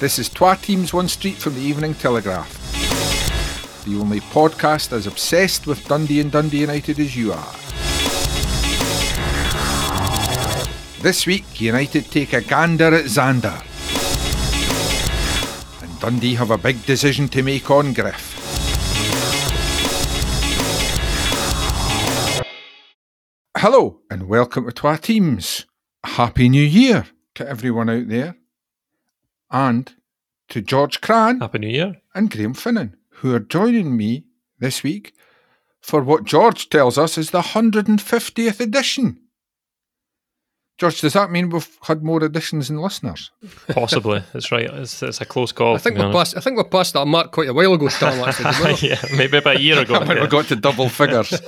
This is Twa Teams One Street from the Evening Telegraph. The only podcast as obsessed with Dundee and Dundee United as you are. This week, United take a gander at Zander. And Dundee have a big decision to make on Griff. Hello and welcome to Twa Teams. Happy New Year to everyone out there. And to George Cran Happy New Year. and Graham Finnan, who are joining me this week for what George tells us is the 150th edition. George, does that mean we've had more editions than listeners? Possibly. That's right. It's, it's a close call. I think we're honest. past. I think we're past that mark quite a while ago, Stan. Actually, didn't yeah, maybe about a year ago. when yeah. we got to double figures.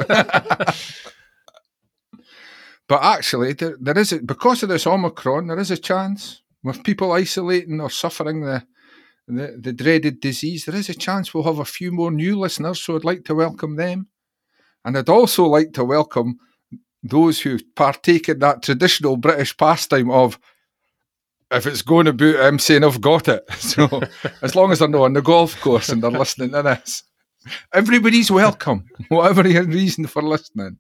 but actually, there, there is a, because of this Omicron, there is a chance with people isolating or suffering the, the the dreaded disease. There is a chance we'll have a few more new listeners. So I'd like to welcome them, and I'd also like to welcome those who partake in that traditional British pastime of. If it's going about, I'm saying I've got it. So, as long as they're not on the golf course and they're listening to this, Everybody's welcome, whatever your reason for listening.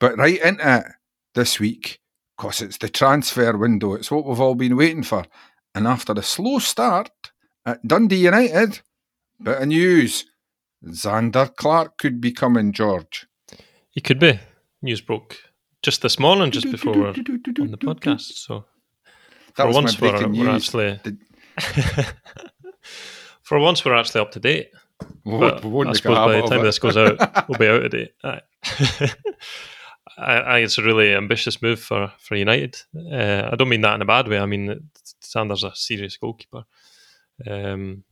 But right into it this week, because it's the transfer window. It's what we've all been waiting for. And after a slow start at Dundee United, bit of news. Zander Clark could be coming, George. He could be. News broke just this morning, just before we're on the podcast. So That for was once, we're, we're actually for once we're actually up to date. We But won't, we I suppose by the time this goes out, we'll be out of date. I, I it's a really ambitious move for for United. Uh, I don't mean that in a bad way. I mean Zander's a serious goalkeeper. Um,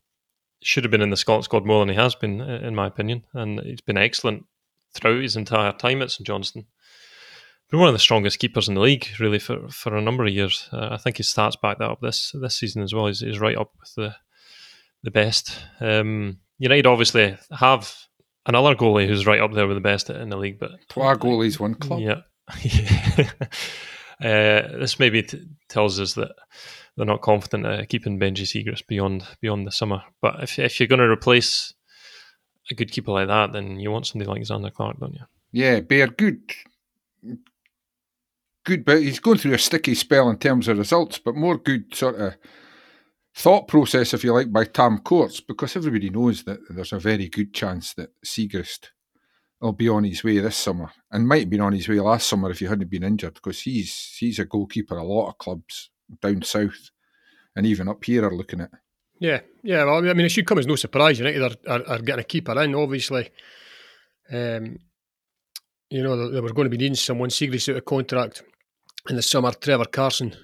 should have been in the Scotland squad more than he has been, in my opinion, and he's been excellent throughout his entire time at St Johnstone. Been one of the strongest keepers in the league, really, for, for a number of years. Uh, I think his stats back that up this this season as well. He's, he's right up with the the best. Um, United obviously have another goalie who's right up there with the best in the league, but Twa goalies, one club. yeah. uh, this maybe t- tells us that they're not confident uh, keeping Benji Siegrist beyond beyond the summer. But if if you're going to replace a good keeper like that, then you want somebody like Zander Clark, don't you? Yeah, Bear, good. Good, but he's going through a sticky spell in terms of results, but more good sort of thought process, if you like, by Tam Courts, because everybody knows that there's a very good chance that Siegrist will be on his way this summer, and might have been on his way last summer if he hadn't been injured, because he's he's a goalkeeper a lot of clubs down south and even up here are looking at. Yeah, yeah. Well, I mean, it should come as no surprise. United are, are, are getting a keeper in, obviously. Um, you know, they were going to be needing someone. Siegrist out of contract in the summer. Trevor Carson,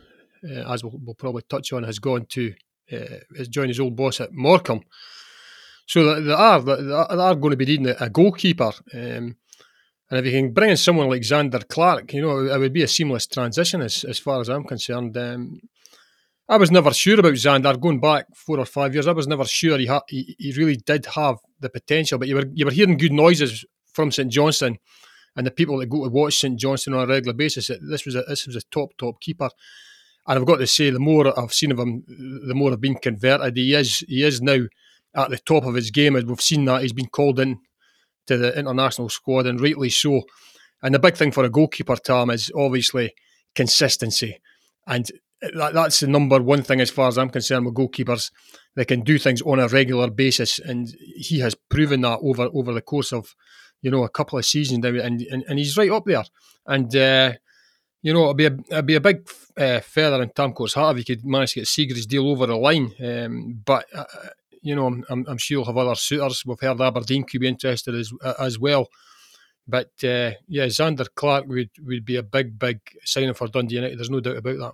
uh, as we'll, we'll probably touch on, has gone to uh, has joined his old boss at Morecambe. So they, are they are going to be needing a, goalkeeper. Um, and if you can bring in someone like Zander Clark, you know, it would be a seamless transition as, as far as I'm concerned. Um, I was never sure about Zander going back four or five years. I was never sure he ha- he, he really did have the potential, but you were you were hearing good noises from St Johnstone and the people that go to watch St Johnstone on a regular basis. This was a this was a top top keeper, and I've got to say the more I've seen of him, the more I've been converted. He is he is now at the top of his game, as we've seen that he's been called in to the international squad, and rightly so. And the big thing for a goalkeeper, Tom, is obviously consistency, and that, that's the number one thing as far as I'm concerned with goalkeepers. They can do things on a regular basis, and he has proven that over over the course of you know a couple of seasons now, and and, and he's right up there. And uh, you know, it'd be a it'd be a big uh, feather in Tam Courts' hat if he could manage to get Siegrist deal over the line. Um, but uh, you know, I'm, I'm, I'm sure he'll have other suitors. We've heard Aberdeen could be interested as as well. But uh, yeah, Zander Clark would, would be a big, big signing for Dundee United. There's no doubt about that.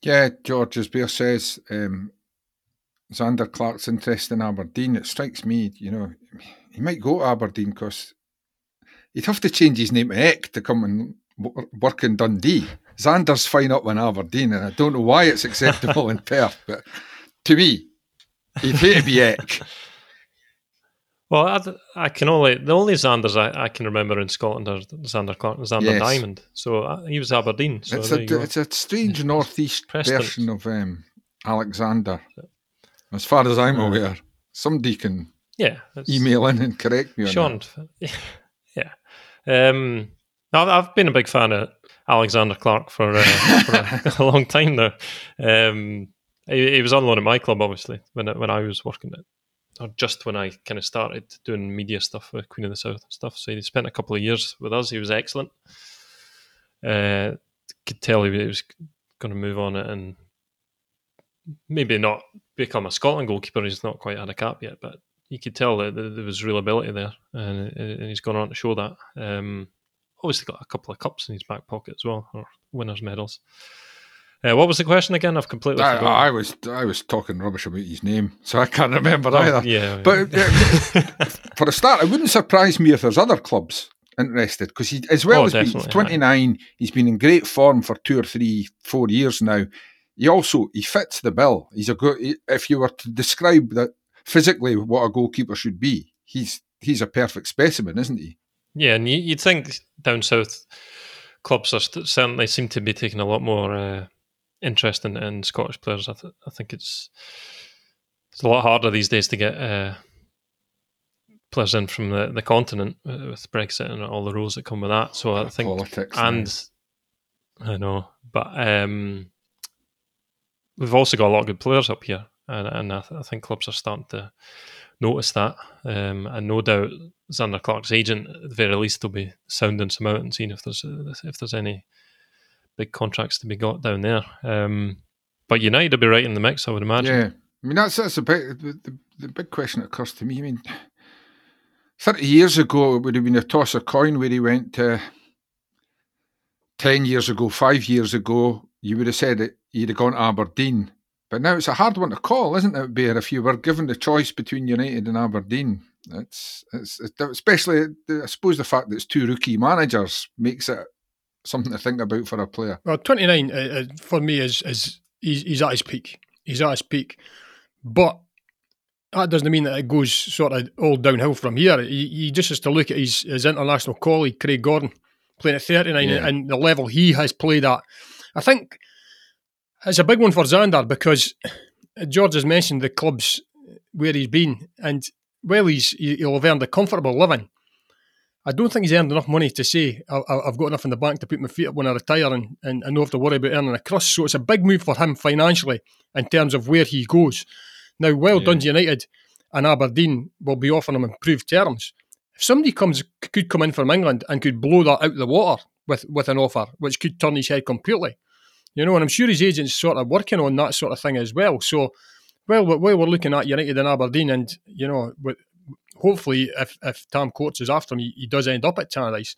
Yeah, George, as Bear says, um, Zander Clark's interest in Aberdeen. It strikes me, you know, he might go to Aberdeen because he'd have to change his name to Eck to come and work in Dundee. Zander's fine up in Aberdeen, and I don't know why it's acceptable in Perth, but to me, he'd hate to be Eck. Well, I, I can only the only Xanders I, I can remember in Scotland are Zander Clark and Zander Yes. Diamond. So uh, he was Aberdeen. So it's a it's a strange northeast Precedent. version of um, Alexander. As far as I'm aware, somebody can Yeah, email in and correct me on Sean, yeah. Um, I've, I've been a big fan of Alexander Clark for, uh, for a, a long time now. Um, he, he was on loan at my club, obviously, when when I was working it, or just when I kind of started doing media stuff with Queen of the South and stuff. So he spent a couple of years with us. He was excellent. Uh, could tell he was going to move on and maybe not become a Scotland goalkeeper. He's not quite had a cap yet, but you could tell that there was real ability there, and, and he's gone on to show that. Um, obviously, got a couple of cups in his back pocket as well, or winners' medals. Uh, what was the question again? I've completely I. I was I was talking rubbish about his name, so I can't remember Oh, either. yeah, But uh, for a start, it wouldn't surprise me if there's other clubs interested because he, as well Oh, as being he's definitely, 29, he's been in great form for two or three, four years now. He also he fits the bill. He's a good. If you were to describe that physically what a goalkeeper should be, he's he's a perfect specimen, isn't he? Yeah, and you, you'd think down south clubs are st- certainly seem to be taking a lot more uh, interest in, in Scottish players. I, th- I think it's it's a lot harder these days to get uh, players in from the, the continent uh, with Brexit and all the rules that come with that. So I think Politics and I know, but um, we've also got a lot of good players up here, and, and I, th- I think clubs are starting to notice that. Um, and no doubt, Zander Clark's agent, at the very least, will be sounding some out and seeing if there's if there's any big contracts to be got down there. Um, but United will be right in the mix, I would imagine. Yeah, I mean that's that's a big the, the, big question that occurs to me. I mean, thirty years ago it would have been a toss of coin where he went to. Ten years ago, five years ago, you would have said that he'd have gone to Aberdeen. But now it's a hard one to call, isn't it, Bear? If you were given the choice between United and Aberdeen, it's, it's, it's especially I suppose the fact that it's two rookie managers makes it something to think about for a player. Well, 29 uh, uh, for me is is he's, he's at his peak. He's at his peak, but that doesn't mean that it goes sort of all downhill from here. He, he just has to look at his, his international colleague Craig Gordon playing at 39 Yeah. and the level he has played at. I think it's a big one for Zander because George has mentioned the clubs where he's been, and well, he's he- he'll have earned a comfortable living. I don't think he's earned enough money to say I've got enough in the bank to put my feet up when I retire and, and, I don't have to worry about earning a crust. So it's a big move for him financially in terms of where he goes. Now, well, Yeah. Dundee United and Aberdeen will be offering him improved terms. If somebody comes could come in from England and could blow that out of the water with, with an offer, which could turn his head completely, you know, and I'm sure his agent's sort of working on that sort of thing as well. So, well, while we're looking at United and Aberdeen, and you know, hopefully, if, if Tam Courts is after him, he, he does end up at Tannadice.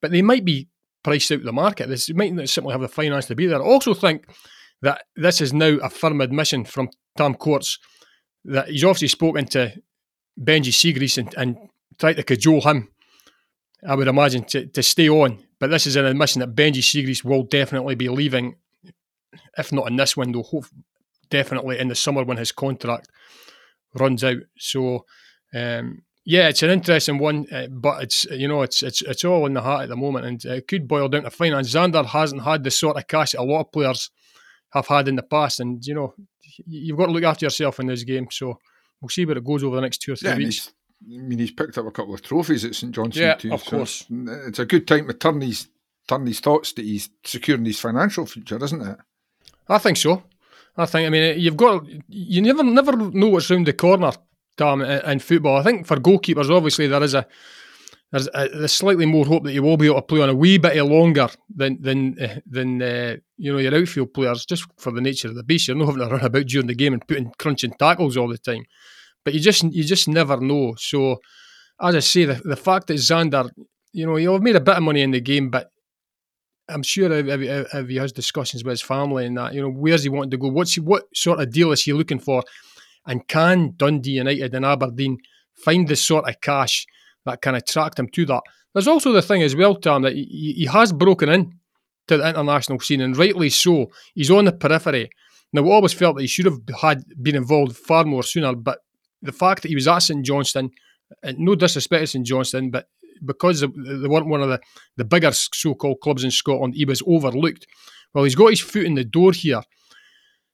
But they might be priced out of the market. This might not simply have the finance to be there. I also think that this is now a firm admission from Tam Courts that he's obviously spoken to Benji Siegrist and, and tried to cajole him, I would imagine, to, to stay on. But this is an admission that Benji Siegrist will definitely be leaving, if not in this window, hope, definitely in the summer when his contract runs out. So, um, yeah, it's an interesting one, uh, but it's you know it's it's it's all in the hat at the moment, and it could boil down to finance. Zander hasn't had the sort of cash that a lot of players have had in the past, and you know you've got to look after yourself in this game. So we'll see where it goes over the next two or three Yeah, weeks. I mean, he's picked up a couple of trophies at St Johnstone Yeah, too. of so course. it's, a good time to turn these turn his thoughts to he's securing his financial future, isn't it? I think so. I think. I mean, you've got you never never know what's round the corner, Tam, in, football. I think for goalkeepers, obviously there is a there's, a, there's slightly more hope that you will be able to play on a wee bit longer than than uh, than uh, you know your outfield players, just for the nature of the beast. You're not having to run about during the game and putting crunching tackles all the time. But you just you just never know. So, as I say, the, the fact that Zander, you know, he'll have made a bit of money in the game, but I'm sure if, he has discussions with his family and that, you know, where's he wanting to go? What's he, what sort of deal is he looking for? And can Dundee United and Aberdeen find the sort of cash that can attract him to that? There's also the thing as well, Tom, that he, he has broken in to the international scene, and rightly so. He's on the periphery. Now, we always felt that he should have had been involved far more sooner, but the fact that he was at St Johnstone, and no disrespect to St Johnstone, but because they weren't one of the, the bigger so-called clubs in Scotland, he was overlooked. Well, he's got his foot in the door here.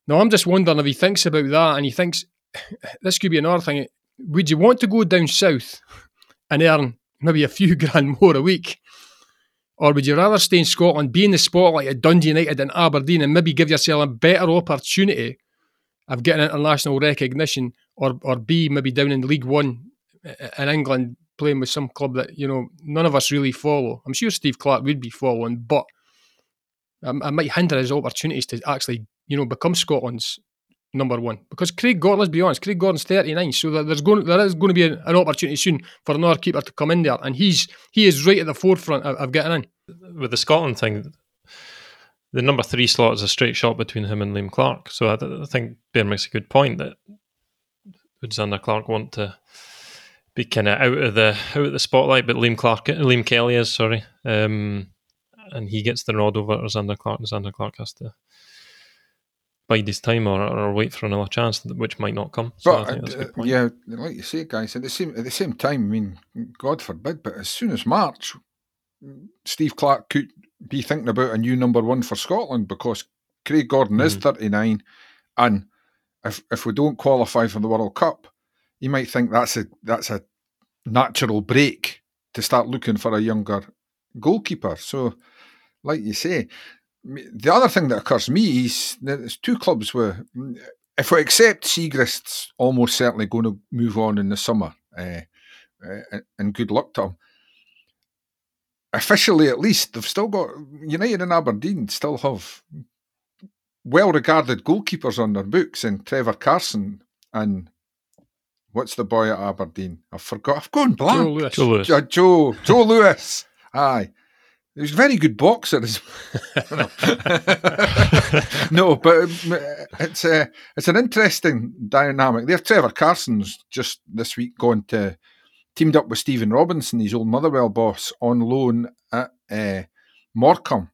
Now, I'm just wondering if he thinks about that and he thinks this could be another thing. Would you want to go down south and earn maybe a few grand more a week? Or would you rather stay in Scotland, be in the spotlight at Dundee United and Aberdeen, and maybe give yourself a better opportunity of getting international recognition, or or be maybe down in League One eh, eh, in England playing with some club that you know none of us really follow? I'm sure Steve Clarke would be following, but I might hinder his opportunities to actually you know become Scotland's number one because Craig Gordon. Let's be honest, Craig Gordon's thirty nine, so there's going there is going to be an, an, opportunity soon for another keeper to come in there, and he's he is right at the forefront of, of getting in. With the Scotland thing, the number three slot is a straight shot between him and Liam Clark. So I, I think Bear makes a good point that would Zander Clark want to be kind of out of the out of the spotlight, but Liam Clark, Liam Kelly is sorry, um, and he gets the nod over Zander Clark, and Zander Clark has to bide his time or, or wait for another chance, which might not come. So but uh, yeah, like you say, guys, at the same at the same time, I mean, God forbid, but as soon as March, Steve Clarke could be thinking about a new number one for Scotland because Craig Gordon mm. is mm-hmm. thirty nine, and if if we don't qualify for the World Cup, you might think that's a that's a natural break to start looking for a younger goalkeeper. So, like you say, the other thing that occurs to me is there's two clubs where, if we accept Siegrist's almost certainly going to move on in the summer, uh, uh, and good luck to him. Officially, at least, they've still got United and Aberdeen still have well-regarded goalkeepers on their books, and Trevor Carson and what's the boy at Aberdeen? I've forgot. I've gone blank. Joe Lewis. Joe Lewis. Joe, Joe, Joe Lewis. Aye. He was a very good boxer. no, but um, it's a, it's an interesting dynamic. There, Trevor Carson's just this week gone to teamed up with Stephen Robinson, his old Motherwell boss, on loan at uh, Morecambe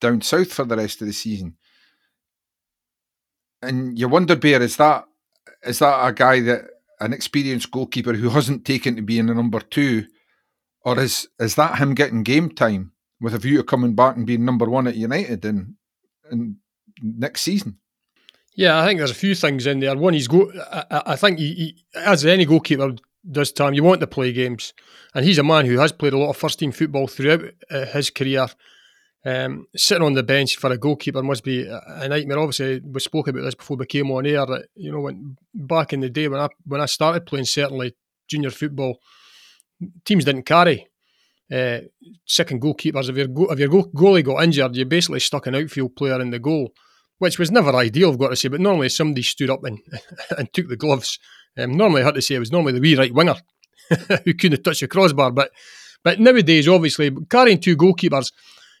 down south for the rest of the season. And you wonder, Bear, is that is that a guy that an experienced goalkeeper who hasn't taken to being a number two, or is is that him getting game time? with a view to coming back and being number one at United in, in next season. Yeah, I think there's a few things in there. One, he's go. I, I think he, he, as any goalkeeper does, time you want to play games, and he's a man who has played a lot of first team football throughout uh, his career. Um, sitting on the bench for a goalkeeper must be a nightmare. Obviously, we spoke about this before we came on air. That you know, when back in the day when I when I started playing, certainly junior football, teams didn't carry uh, second goalkeepers. If your go- if your go- goalie got injured, you basically stuck an outfield player in the goal, which was never ideal. I've got to say, but normally somebody stood up and and took the gloves. Um, normally, I had to say it was normally the wee right winger who couldn't touch the crossbar. But but nowadays, obviously, carrying two goalkeepers.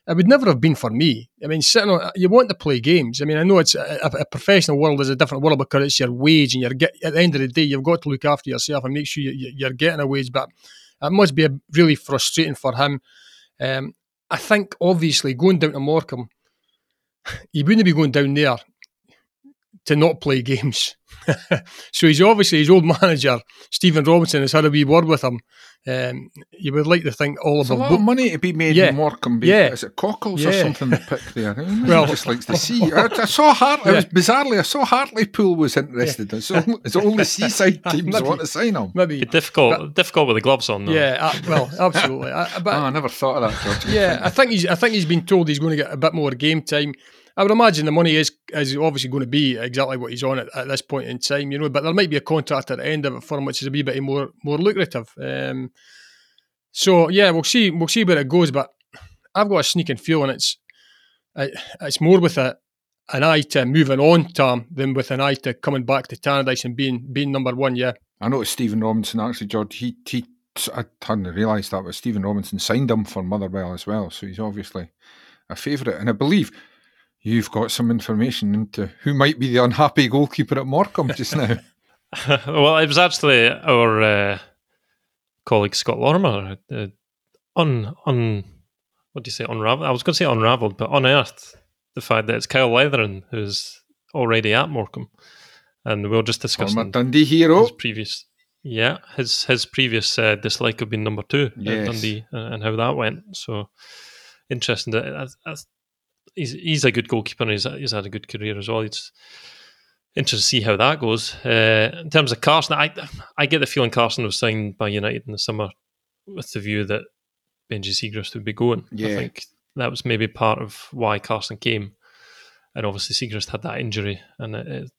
It would never have been for me. I mean, sitting on, you want to play games. I mean, I know it's a, a, professional world is a different world because it's your wage, and you're get, at the end of the day, you've got to look after yourself and make sure you, you're getting a wage. But it must be really frustrating for him. Um, I think obviously going down to Morecambe, he wouldn't be going down there to not play games. so he's obviously his old manager, Stephen Robinson, has had a wee word with him. Um, you would like to think all of a lot of money to be made yeah. in Morecambe. Yeah. Is it cockles yeah. or something to pick there? I well, just likes to see. I, I saw Hartley. Yeah. was bizarrely, I saw Hartlepool was interested. Yeah. It's, only, it's only seaside teams maybe, want to sign him. Maybe difficult, but, difficult with the gloves on. Though. Yeah, uh, well, absolutely. I, but, oh, I never thought of that. George. Yeah, I think he's. I think he's been told he's going to get a bit more game time. I would imagine the money is is obviously going to be exactly what he's on at, at this point in time, you know. But there might be a contract at the end of it for him, which is a wee bit more more lucrative. Um, so yeah, we'll see we'll see where it goes. But I've got a sneaking feeling it's it's more with a an eye to moving on, Tom, than with an eye to coming back to Tannadice and being being number one. Yeah, I noticed Stephen Robinson actually, George. He he. I hadn't realised that, but Stephen Robinson signed him for Motherwell as well, so he's obviously a favourite. And I believe You've got some information into who might be the unhappy goalkeeper at Morecambe just now. well, it was actually our uh, colleague Scott Lorimer. Uh, un, un, what do you say, unraveled? I was going to say unraveled, but unearthed the fact that it's Kyle Letheren who's already at Morecambe. And we were just discussing Former Dundee hero. His previous, yeah, his his previous uh, dislike of being number two yes. at Dundee uh, and how that went. So interesting. That, he's he's a good goalkeeper and he's, he's had a good career as well. It's interesting to see how that goes. Uh, in terms of Carson, I I get the feeling Carson was signed by United in the summer with the view that Benji Siegrist would be going. Yeah. I think that was maybe part of why Carson came. And obviously Siegrist had that injury and it, it,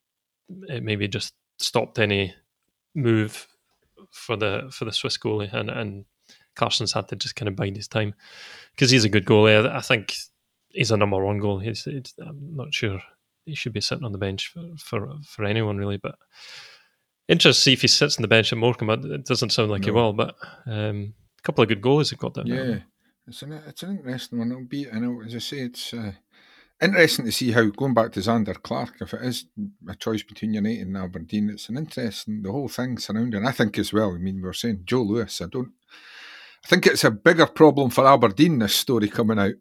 it maybe just stopped any move for the for the Swiss goalie and, and Carson's had to just kind of bide his time because he's a good goalie. I, I think he's a number one goal. He's, he's, I'm not sure he should be sitting on the bench for, for, for anyone really, but interested to see if he sits on the bench at Morecambe. It doesn't sound like he will, but um, a couple of good goalies have got there. Yeah, it's an it's an interesting one. It'll be, I know, as I say, it's uh, interesting to see how going back to Zander Clark, if it is a choice between United and Aberdeen, it's an interesting the whole thing surrounding. I think as well. I mean, we were saying Joe Lewis. I don't. I think it's a bigger problem for Aberdeen. This story coming out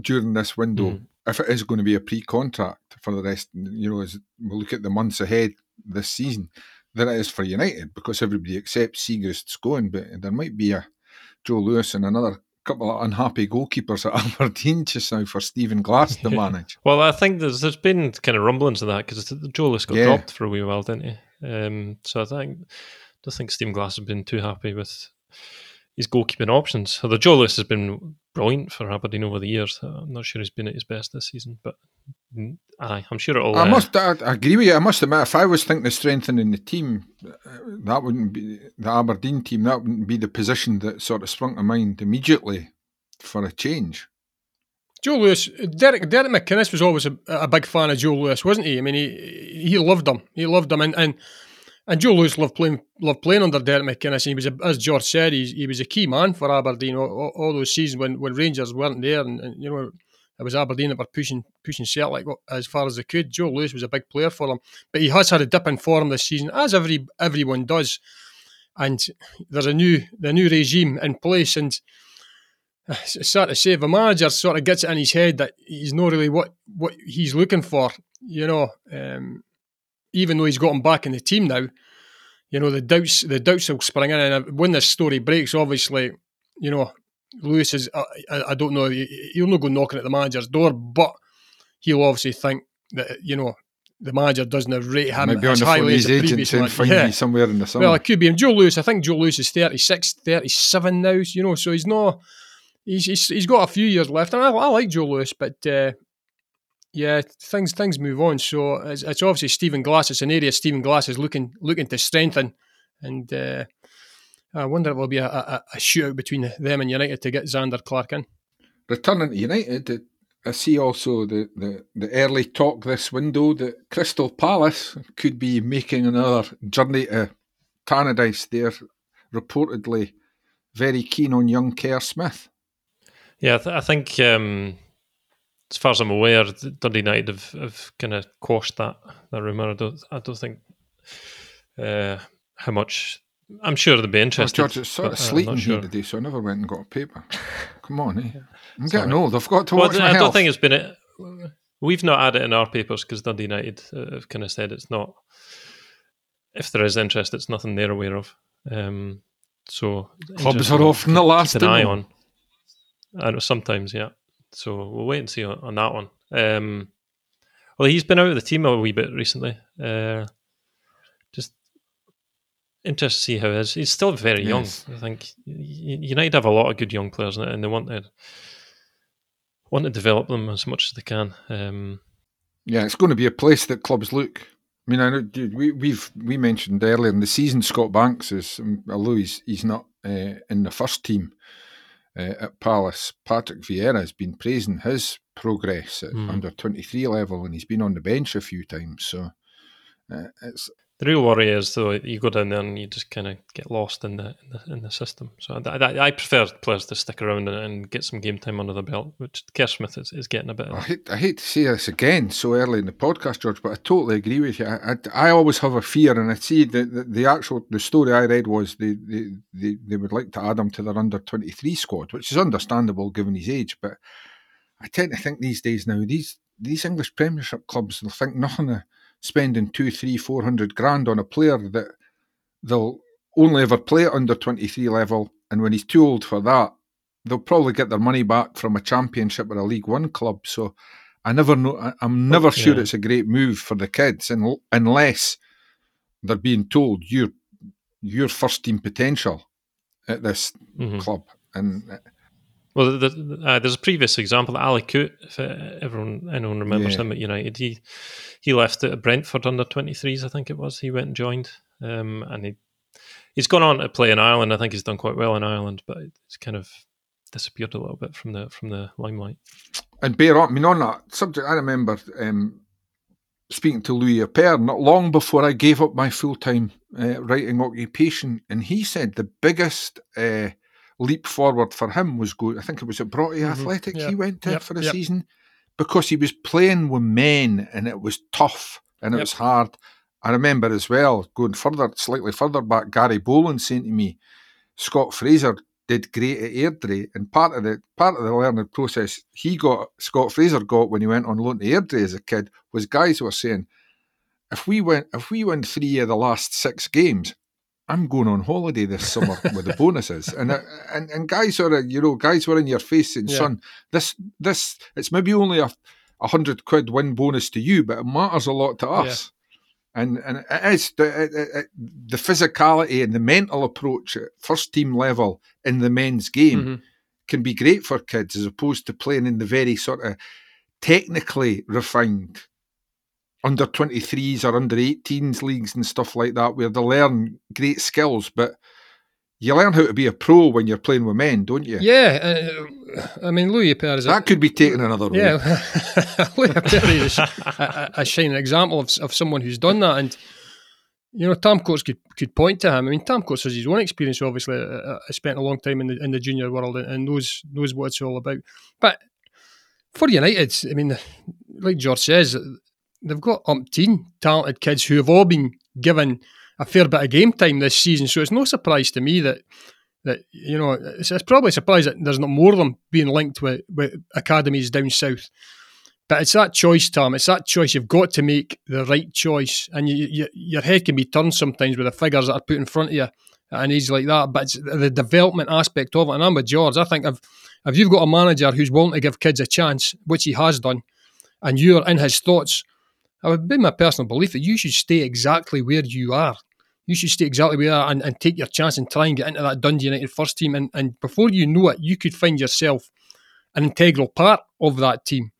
during this window, Mhm. if it is going to be a pre-contract for the rest. You know, as we look at the months ahead this season, than it is for United because everybody accepts Siegrist's going, but there might be a Joe Lewis and another couple of unhappy goalkeepers at Aberdeen just now for Stephen Glass to manage. Well, I think there's there's been kind of rumblings of that because Joe Lewis got Yeah. dropped for a wee while, didn't he? Um, so I think don't think Stephen Glass has been too happy with his goalkeeping options. so Although Joe Lewis has been brilliant for Aberdeen over the years, I'm not sure he's been at his best this season, but mm, aye, I'm sure it'll. I uh, must I, I agree with you. I must admit, if I was thinking of strengthening the team, uh, that wouldn't be the Aberdeen team. That wouldn't be the position that sort of sprung to mind immediately for a change. Joe Lewis, Derek Derek McInnes was always a, a big fan of Joe Lewis, wasn't he? I mean, he he loved him. He loved him, and and, and Joe Lewis loved playing loved playing under Derek McInnes. He was, a, as George said, he, he was a key man for Aberdeen all, all, those seasons when, when Rangers weren't there, and, and you know it was Aberdeen that were pushing pushing Celtic as far as they could. Joe Lewis was a big player for them, but he has had a dip in form this season, as every everyone does. And there's a new the new regime in place, and it's sad to say, if a manager sort of gets it in his head that he's not really what, what he's looking for, you know, um, even though he's got him back in the team now, you know, the doubts the doubts will spring in. And when this story breaks, obviously, you know, Lewis is, I, I I don't know, he- he'll not go knocking at the manager's door, but he'll obviously think that, you know, the manager doesn't rate him Might be on as highly as the agent previous one. find Yeah. me somewhere in the summer. Well, it could be him. Joe Lewis, I think Joe Lewis is 36, 37 now, you know, so he's not, he's, he's, he's got a few years left. And I, I like Joe Lewis, but uh, yeah, things things move on. So it's, it's obviously Stephen Glass. It's an area Stephen Glass is looking looking to strengthen. And uh, I wonder if there'll be a, a, a shootout between them and United to get Zander Clark in. Returning to United, I see also the, the, the early talk this window that Crystal Palace could be making another journey to Tannadice. They're reportedly very keen on young Kerr Smith. Yeah, I, th- I think um, as far as I'm aware, Dundee United have, have kind of quashed that that rumor. I don't, I don't think uh, how much. I'm sure they'd be interested. George, it's sort but, of sleeting here sure. today, so I never went and got a paper. Come on, eh? I'm getting right. old. I've got to Well, watch my I don't health. think it's been. A, we've not had it in our papers because Dundee United uh, have kind of said it's not. If there is interest, it's nothing they're aware of. Um, so Clubs are often the last keep to an eye on. I know sometimes, yeah. So we'll wait and see on, on that one. Um, well, he's been out of the team a wee bit recently. Uh, just interested to see how it is. He's still very Yes. young. I think United have a lot of good young players, and they want to want to develop them as much as they can. Um, Yeah, it's going to be a place that clubs look. I mean, I know dude, we we've we mentioned earlier in the season Scott Banks is, um, although he's he's not uh, in the first team uh, at Palace. Patrick Vieira has been praising his progress at Hmm. under twenty three level, and he's been on the bench a few times. So uh, it's the real worry is though you go down there and you just kind of get lost in the in the, in the system. So I, I, I prefer players to stick around and, and get some game time under the belt, which Kerr Smith is, is getting a bit. I hate, I hate to say this again so early in the podcast, George, but I totally agree with you. I, I, I always have a fear, and I see the, the, the actual the story I read was they, they, they, they would like to add him to their under twenty three squad, which is understandable given his age. But I tend to think these days now these these English Premiership clubs will think nothing of spending two, three, four hundred grand on a player that they'll only ever play at under twenty three level, and when he's too old for that, they'll probably get their money back from a championship or a League One club. So I never know. I'm never sure Yeah. it's a great move for the kids, un, unless they're being told you're your first team potential at this Mhm. club. And uh, Well, the, uh, there's a previous example, Ali Coote, if uh, everyone anyone remembers Yeah. him at United. He he left at Brentford under 23s, I think it was. He went and joined, um, and he he's gone on to play in Ireland. I think he's done quite well in Ireland, but it's kind of disappeared a little bit from the from the limelight. and bear up. I mean, on that subject, I remember um, speaking to Louis Appere not long before I gave up my full time uh, writing occupation, and he said the biggest uh, leap forward for him was go. I think it was at Broughty Mhm. Athletic he went to Yep. for a Yep. season because he was playing with men and it was tough and it Yep. was hard. I remember as well going further, slightly further back, Gary Bollan saying to me, Scott Fraser did great at Airdrie, and part of the part of the learning process he got Scott Fraser got when he went on loan to Airdrie as a kid was guys were saying, if we went if we win three of the last six games, I'm going on holiday this summer with the bonuses, and uh, and and guys are you know guys were in your face saying, Yeah. son, this this it's maybe only a a hundred quid win bonus to you, but it matters a lot to Yeah. us. And and it is the it, it, the physicality and the mental approach at first team level in the men's game Mhm. can be great for kids as opposed to playing in the very sort of technically refined under 23s or under 18s leagues and stuff like that where they learn great skills but you learn how to be a pro when you're playing with men don't you Yeah, uh, I mean Louis Appere is a, that could be taken another way Yeah, Louis Appere is a, a, a shining example of, of someone who's done that, and you know Tam Courts could, could point to him. I mean, Tam Courts has his own experience. Obviously, uh, uh, spent a long time in the in the junior world and, and knows knows what it's all about. But for United, I mean, like George says, they've got umpteen talented kids who have all been given a fair bit of game time this season. So it's no surprise to me that that you know it's, it's probably a surprise that there's not more of them being linked with, with academies down south. But it's that choice, Tom. It's that choice. You've got to make the right choice, and you, you, your head can be turned sometimes with the figures that are put in front of you at an age like that. But it's the development aspect of it. And I'm with George. I think if if you've got a manager who's willing to give kids a chance, which he has done, and you're in his thoughts, I would be my personal belief that you should stay exactly where you are. You should stay exactly where you are and, and take your chance and try and get into that Dundee United first team. And, and before you know it, you could find yourself an integral part of that team.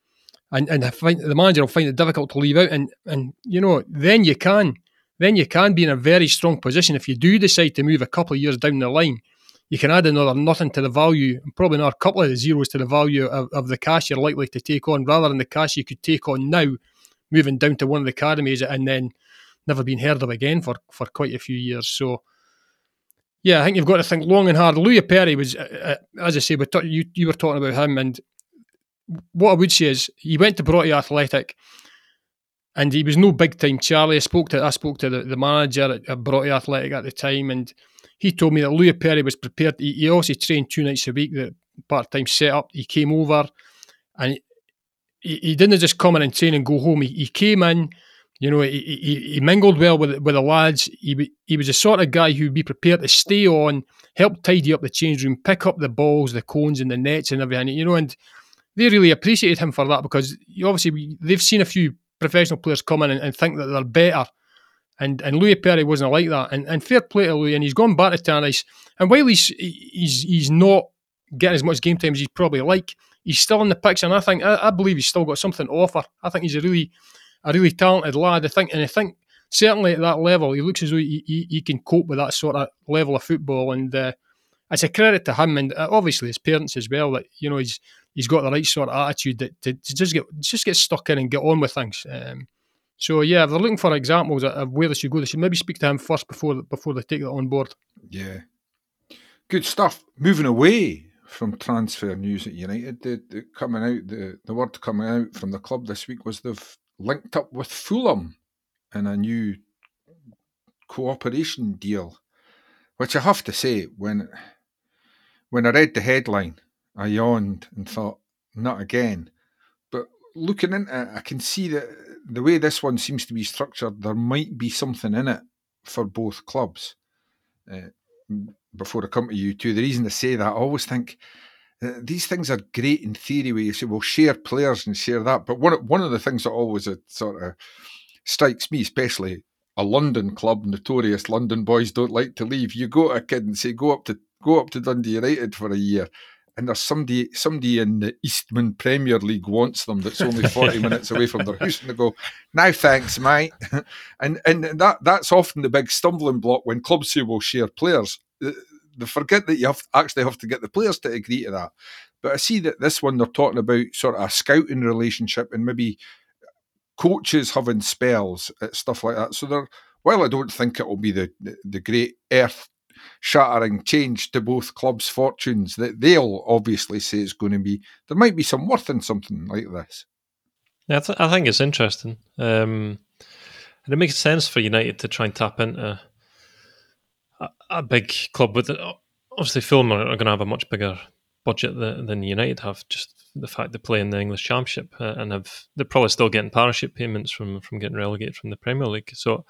And and the manager will find it difficult to leave out. And and you know, then you can then you can be in a very strong position if you do decide to move a couple of years down the line. You can add another nothing to the value, probably another couple of zeros to the value of, of the cash you're likely to take on, rather than the cash you could take on now, moving down to one of the academies and then never been heard of again for, for quite a few years. So, yeah, I think you've got to think long and hard. Louis Appere was, uh, uh, as I say, we you you were talking about him, and what I would say is he went to Broughty Athletic, and he was no big time Charlie. I spoke to I spoke to the, the manager at, at Broughty Athletic at the time, and he told me that Louis Appere was prepared. He, he also trained two nights a week, the part time setup. He came over, and he, he didn't just come in and train and go home. He, he came in. You know, he, he, he mingled well with with the lads. He he was the sort of guy who'd be prepared to stay on, help tidy up the change room, pick up the balls, the cones, and the nets and everything. You know, and they really appreciated him for that because obviously they've seen a few professional players come in and, and think that they're better. And and Louis Appere wasn't like that. And and fair play to Louis, and he's gone back to Tannadice. And while he's he's he's not getting as much game time as he'd probably like, he's still in the picture. And I think I, I believe he's still got something to offer. I think he's a really a really talented lad. I think, and I think certainly at that level, he looks as though he, he, he can cope with that sort of level of football. And uh, it's a credit to him and uh, obviously his parents as well. That you know he's he's got the right sort of attitude that to, to just get just get stuck in and get on with things. Um, so yeah, if they're looking for examples of- of where they should go, they should maybe speak to him first before before they take that on board. Yeah. Good stuff. Moving away from transfer news at United, the, the coming out the, the word coming out from the club this week was they've linked up with Fulham in a new cooperation deal. Which I have to say, when when I read the headline, I yawned and thought, not again. But looking into it, I can see that the way this one seems to be structured, there might be something in it for both clubs. Uh, before I come to you too, the reason I say that, I always think uh, these things are great in theory where you say, well, share players and share that. But one, one of the things that always sort of strikes me, especially a London club, notorious London boys don't like to leave. You go to a kid and say, go up to go up to Dundee United for a year, and there's somebody somebody in the Eastman Premier League wants them that's only 40 minutes away from their house, and they go, "Now, thanks, mate." and and that that's often the big stumbling block when clubs say we'll share players. They forget that you have actually have to get the players to agree to that. But I see that this one they're talking about sort of a scouting relationship and maybe coaches having spells at stuff like that. So they're while I don't think it will be the, the, the great earth shattering change to both clubs' fortunes that they'll obviously say it's going to be. There might be some worth in something like this. Yeah, I, th- I think it's interesting. Um, and it makes sense for United to try and tap into a, a big club with. Obviously, Fulham are, going to have a much bigger budget than, than United have. Just the fact they play in the English Championship uh, and have they're probably still getting parachute payments from from getting relegated from the Premier League. So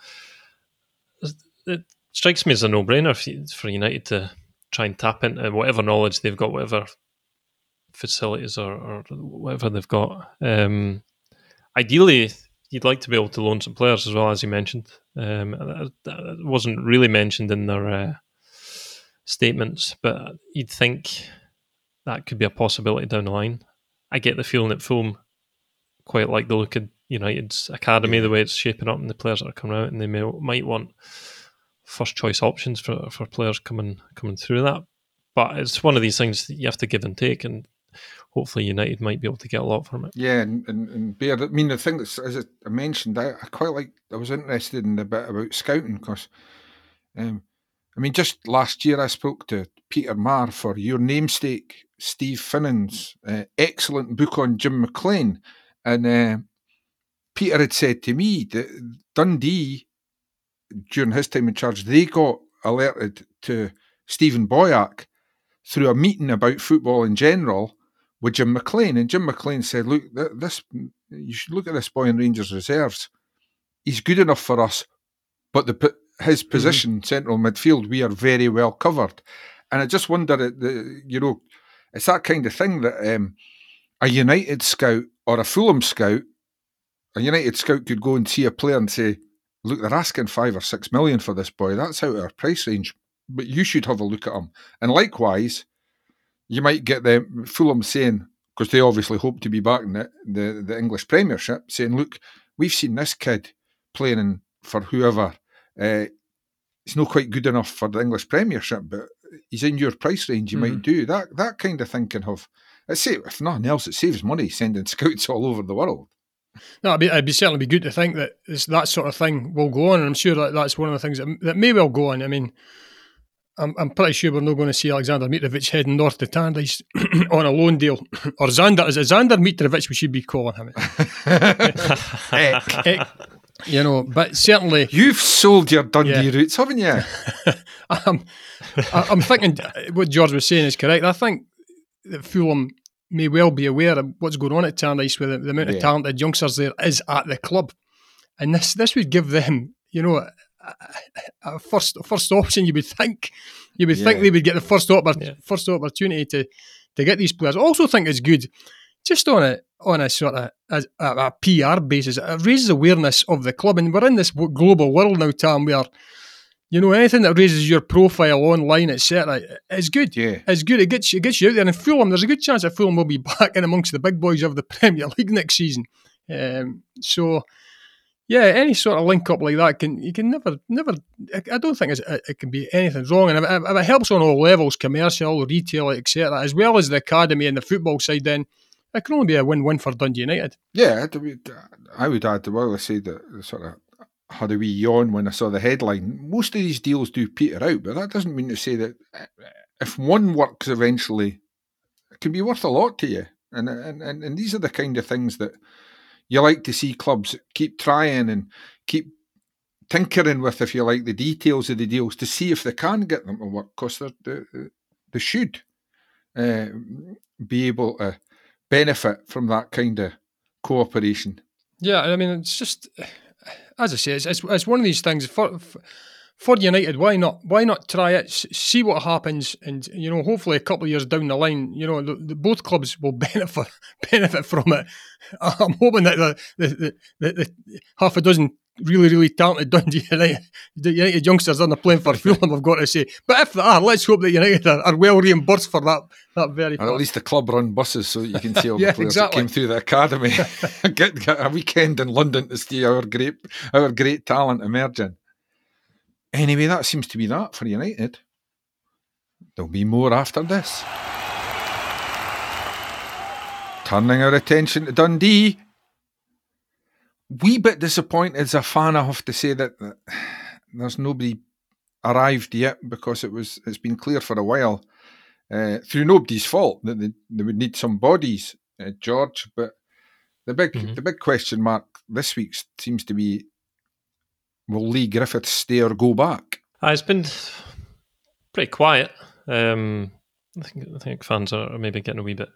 it, strikes me as a no-brainer for United to try and tap into whatever knowledge they've got, whatever facilities or, or whatever they've got. Um, ideally, you'd like to be able to loan some players as well, as you mentioned. Um, that, that, wasn't really mentioned in their uh, statements, but you'd think that could be a possibility down the line. I get the feeling that Fulham quite like the look of United's academy, the way it's shaping up, and the players that are coming out, and they may, might want first choice options for, for players coming coming through that. But it's one of these things that you have to give and take, and hopefully United might be able to get a lot from it. Yeah, and, and, and I mean, the thing that, as I mentioned, I, I quite like, I was interested in the bit about scouting because, um, I mean, just last year I spoke to Peter Marr for your namesake, Steve Finnan's uh, excellent book on Jim McLean. And uh, Peter had said to me that Dundee during his time in charge, they got alerted to Steven Boyack through a meeting about football in general with Jim McLean. And Jim McLean said, Look, this you should look at this boy in Rangers reserves. He's good enough for us, but the his mm-hmm. position, mm-hmm. central midfield, we are very well covered. And I just wonder, the, you know, it's that kind of thing that um, a United scout or a Fulham scout, a United scout could go and see a player and say, look, they're asking five or six million for this boy. That's out of our price range. But you should have a look at him. And likewise, you might get them Fulham saying, because they obviously hope to be back in the, the, the, English Premiership, saying, look, we've seen this kid playing in, for whoever. Uh, he's not quite good enough for the English Premiership, but he's in your price range. You mm-hmm. might do that. That kind of thinking of, it's if nothing else, it saves money sending scouts all over the world. No, it'd, be, it'd be certainly be good to think that that sort of thing will go on, and I'm sure that that's one of the things that, that may well go on. I mean, I'm, I'm pretty sure we're not going to see Alexander Mitrovic heading north to Tannadice on a loan deal, or Xander. Is it Xander Mitrovic we should be calling him? Eh, eh, you know, but certainly you've sold your Dundee yeah. roots, haven't you? I'm, I'm thinking what George was saying is correct. I think that Fulham may well be aware of what's going on at Tannadice with the, amount yeah. of talented youngsters there is at the club, and this this would give them, you know, a, a first first option. You would think, you would yeah. think they would get the first oppor- yeah. first opportunity to to get these players. I also think it's good, just on a on a sort of a, a, a PR basis. It raises awareness of the club, and we're in this global world now, Tam, where you know, anything that raises your profile online, etc., is good. Yeah, it's good. It gets it gets you out there. And Fulham, there's a good chance that Fulham will be back in amongst the big boys of the Premier League next season. Um, so, yeah, any sort of link up like that can you can never never. I don't think it can be anything wrong, and if, if it helps on all levels, commercial, retail, etc., as well as the academy and the football side, then it can only be a win-win for Dundee United. Yeah, I would add. Well, I say that sort of had a wee yawn when I saw the headline. Most of these deals do peter out, but that doesn't mean to say that eh, if one works eventually, it can be worth a lot to you. And and and, and these are the kind of things that you like to see clubs keep trying and keep tinkering with, if you like, the details of the deals to see if they can get them to work. Because they, they should uh, be able to benefit from that kind of cooperation. Yeah, I mean, it's just as I say, it's, it's, it's one of these things. For, for United, why not? Why not try it? See what happens, and you know, hopefully, a couple of years down the line, you know, the, the, both clubs will benefit benefit from it. I'm hoping that the the, the, the half a dozen really, really talented Dundee United, United youngsters on the plane for Fulham, I've got to say. But if they are, let's hope that United are, are well reimbursed for that. That very. Or at least the club run buses so you can see all yeah, the players exactly. that came through the academy. get, get a weekend in London to see our great our great talent emerging. Anyway, that seems to be that for United. There'll be more after this. Turning our attention to Dundee. Wee bit disappointed as a fan, I have to say that, that there's nobody arrived yet because it was it's been clear for a while uh, through nobody's fault that they, they would need some bodies, uh, George. But the big Mhm. the big question mark this week seems to be: Will Leigh Griffiths stay or go back? Uh, it's been pretty quiet. Um, I think I think fans are maybe getting a wee bit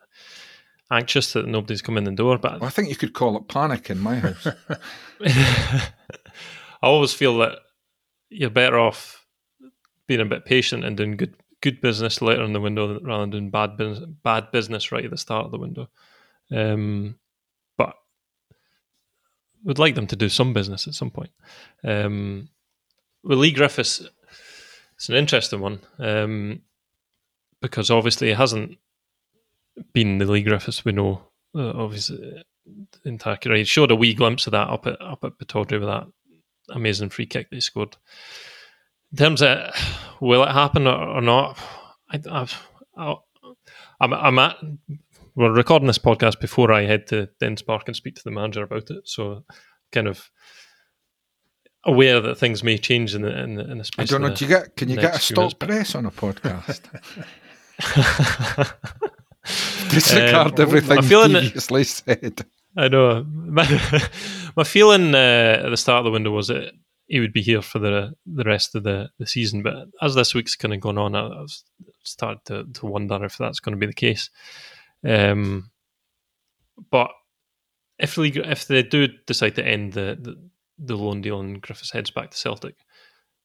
anxious that nobody's come in the door, but Well, I think you could call it panic in my house. I always feel that you're better off being a bit patient and doing good good business later in the window rather than doing bad business bad business right at the start of the window. Um, but would like them to do some business at some point. Um, with Leigh Griffiths, it's an interesting one um, because obviously he hasn't been the Leigh Griffiths we know. Uh, obviously, in Takira, he showed a wee glimpse of that up at up at Pittodrie with that amazing free kick they scored. In terms of will it happen or, or not, I, I've, I'll, I'm, I'm at. We're recording this podcast before I head to Dens Park and speak to the manager about it, so kind of aware that things may change in the in the, in the I don't know. Do you get? Can you get a next few minutes, stop press on a podcast? Disregard Um, everything I feel in previously said. I know. My, my feeling uh, at the start of the window was that he would be here for the the rest of the, the season. But as this week's kind of gone on, I've started to, to wonder if that's going to be the case. Um, but if Leigh, if they do decide to end the, the, the loan deal and Griffiths heads back to Celtic,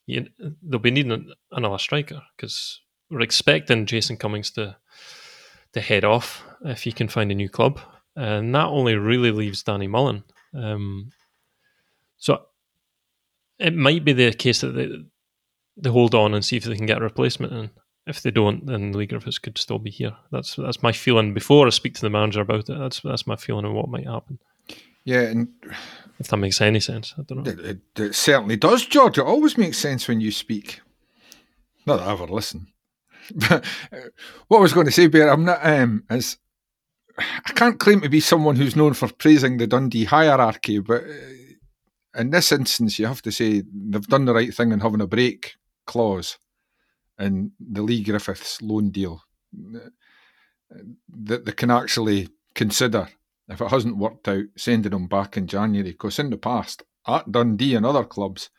you, they'll be needing another striker because we're expecting Jason Cummings to to head off if he can find a new club and that only really leaves Danny Mullen. Um, so it might be the case that they, they hold on and see if they can get a replacement, and if they don't, then Lee Griffiths could still be here. That's that's my feeling. Before I speak to the manager about it, that's that's my feeling of what might happen. Yeah, and If that makes any sense, I don't know. it, it, it certainly does, George. It always makes sense when you speak. Not that I ever listen. But what I was going to say, Bear, I'm not um, I can't claim to be someone who's known for praising the Dundee hierarchy, but uh, in this instance, you have to say they've done the right thing in having a break clause in the Leigh Griffiths loan deal uh, that they can actually consider if it hasn't worked out sending him back in January. Because in the past, at Dundee and other clubs,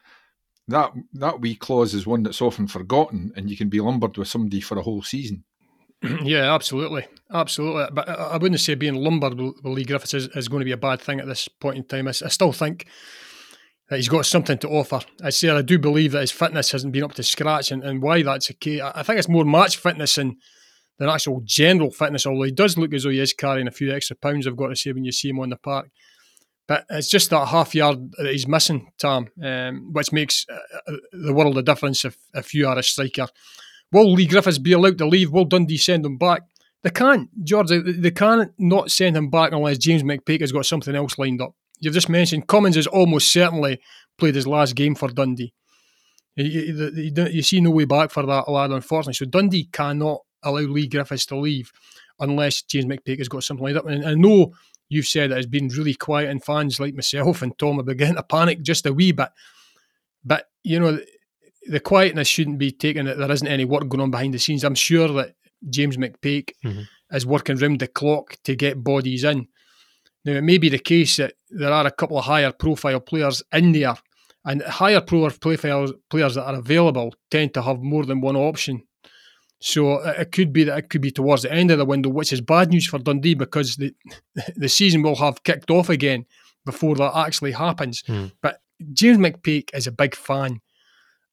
that that wee clause is one that's often forgotten, and you can be lumbered with somebody for a whole season. yeah, absolutely, absolutely. But I I wouldn't say being lumbered with Leigh Griffiths is, is going to be a bad thing at this point in time. I still think that he's got something to offer. I say I do believe that his fitness hasn't been up to scratch, and, and why that's case. I I think it's more match fitness than than actual general fitness. Although he does look as though he is carrying a few extra pounds. I've got to say when you see him on the park. But it's just that half yard that he's missing, Tom, um, which makes uh, uh, the world of difference if, if you are a striker. Will Leigh Griffiths be allowed to leave? Will Dundee send him back? They can't, George. They, can't not send him back unless James McPake has got something else lined up. You've just mentioned Cummings has almost certainly played his last game for Dundee. You, you, you you see no way back for that lad, unfortunately. So Dundee cannot allow Leigh Griffiths to leave unless James McPake has got something lined up. And I know you've said it's been really quiet, and fans like myself and Tom are beginning to panic just a wee bit. But you know, the quietness shouldn't be taken that there isn't any work going on behind the scenes. I'm sure that James McPake Mhm. is working round the clock to get bodies in. Now, it may be the case that there are a couple of higher profile players in there, and higher profile players that are available tend to have more than one option. So uh, it could be that it could be towards the end of the window, which is bad news for Dundee because the the season will have kicked off again before that actually happens. Hmm. But James McPake is a big fan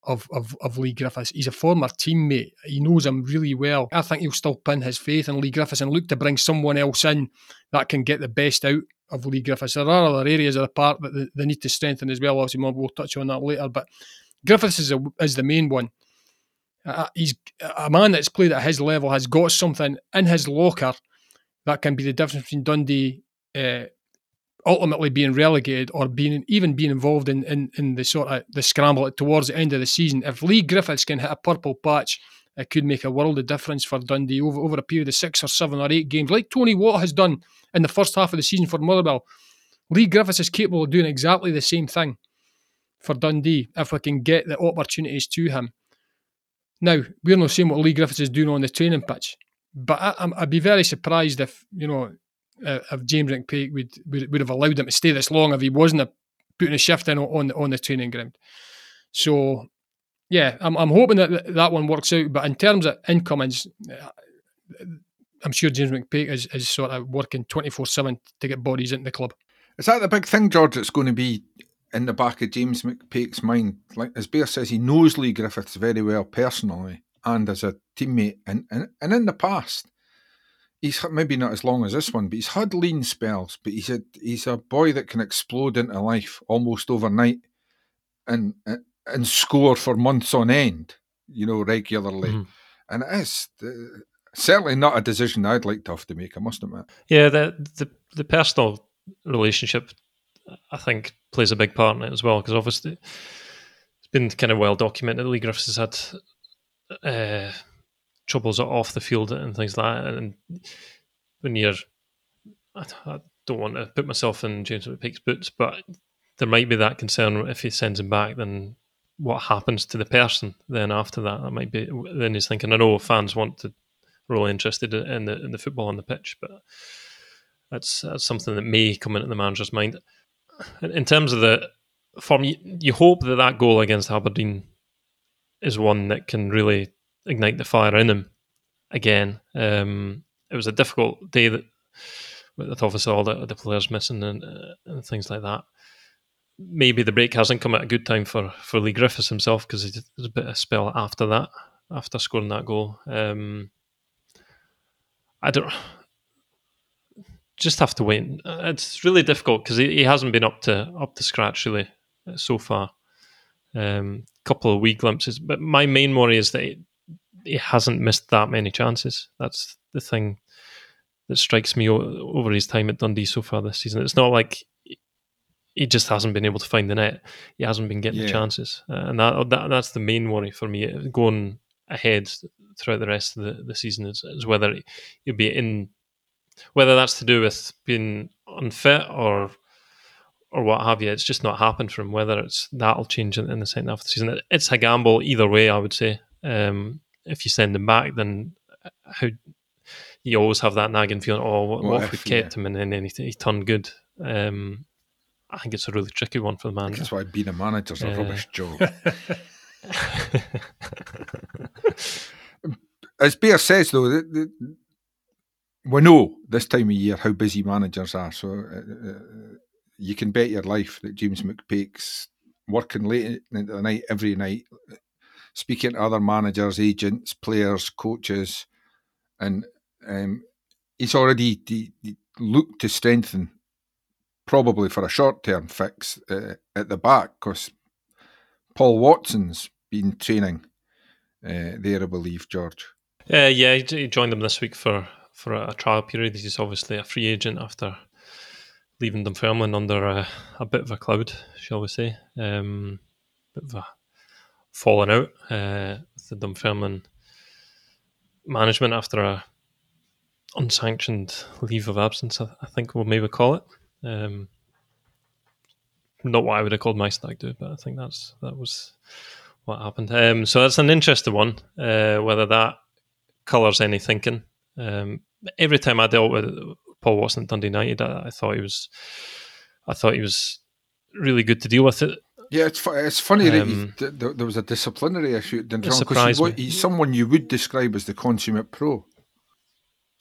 of, of, of Leigh Griffiths. He's a former teammate. He knows him really well. I think he'll still pin his faith in Leigh Griffiths and look to bring someone else in that can get the best out of Leigh Griffiths. There are other areas of the park that they, they need to strengthen as well. Obviously, we'll touch on that later. But Griffiths is, a, is the main one. Uh, he's a man that's played at his level has got something in his locker that can be the difference between Dundee uh, ultimately being relegated or being even being involved in, in, in the sort of the scramble towards the end of the season. If Leigh Griffiths can hit a purple patch, it could make a world of difference for Dundee over, over a period of six or seven or eight games, like Tony Watt has done in the first half of the season for Motherwell. Leigh Griffiths is capable of doing exactly the same thing for Dundee if we can get the opportunities to him. Now, we're not saying what Leigh Griffiths is doing on the training pitch, but I, would be very surprised if, you know, uh, if James McPake would, would, would have allowed him to stay this long if he wasn't a, putting a shift in on, on the training ground. So, yeah, I'm, I'm hoping that that one works out. But in terms of incomings, uh, I'm sure James McPake is, is sort of working 24 7 to get bodies into the club. Is that the big thing, George, It's going to be in the back of James McPake's mind? Like as Bear says, he knows Leigh Griffiths very well personally and as a teammate. And, and, and in the past, he's maybe not as long as this one, but he's had lean spells. But he's a he's a boy that can explode into life almost overnight, and and score for months on end. You know, regularly, mm-hmm. and it is certainly not a decision I'd like to have to make. I must admit. Yeah, the the the personal relationship, I think, plays a big part in it as well because obviously it's been kind of well documented. Leigh Griffiths has had. Uh, troubles off the field and things like that. And when you're, I, I don't want to put myself in James McPake's boots, but there might be that concern if he sends him back, then what happens to the person then after that? That might be then he's thinking. I know fans want to really interested in the in the football on the pitch, but that's that's something that may come into the manager's mind. In terms of the form, you, you hope that that goal against Aberdeen is one that can really ignite the fire in him again. Um, it was a difficult day that with obviously all the, the players missing and, uh, and things like that. Maybe the break hasn't come at a good time for, for Leigh Griffiths himself because there's a bit of spell after that, after scoring that goal. Um, I don't just have to wait. It's really difficult because he, he hasn't been up to up to scratch really so far. Um, couple of wee glimpses, but my main worry is that he hasn't missed that many chances. That's the thing that strikes me over his time at Dundee so far this season. It's not like he just hasn't been able to find the net. He hasn't been getting yeah. the chances, uh, and that, that that's the main worry for me going ahead throughout the rest of the, the season is, is whether he'll be in, whether that's to do with being unfit or or what have you. It's just not happened for him. Whether it's that'll change in, in the second half of the season, it's a gamble either way. I would say. Um, if you send him back, then how you always have that nagging feeling. Oh, what, what, if, we kept yeah. him and then he, he turned good? Um, I think it's a really tricky one for the manager. That's why being a manager's a uh, rubbish job. As Bear says, though, the, the, we know this time of year how busy managers are. So uh, uh, you can bet your life that James McPake's working late into the night every night, speaking to other managers, agents, players, coaches, and um, he's already looked to strengthen, probably for a short term fix uh, at the back, because Paul Watson's been training uh, there, I believe, George. Uh, yeah, he joined them this week for, for a trial period. He's obviously a free agent after leaving Dunfermline under a, a bit of a cloud, shall we say. Um, bit of a falling out uh, with the Dunfermline management after a unsanctioned leave of absence. I, I think we'll maybe call it. Um, not what I would have called my stag do, but I think that's that was what happened. Um, so that's an interesting one. Uh, whether that colours any thinking. Um, every time I dealt with Paul Watson at Dundee United, I, I, thought he was, I thought he was really good to deal with it. Yeah, it's it's funny um, that he, there was a disciplinary issue because he, he's someone you would describe as the consummate pro.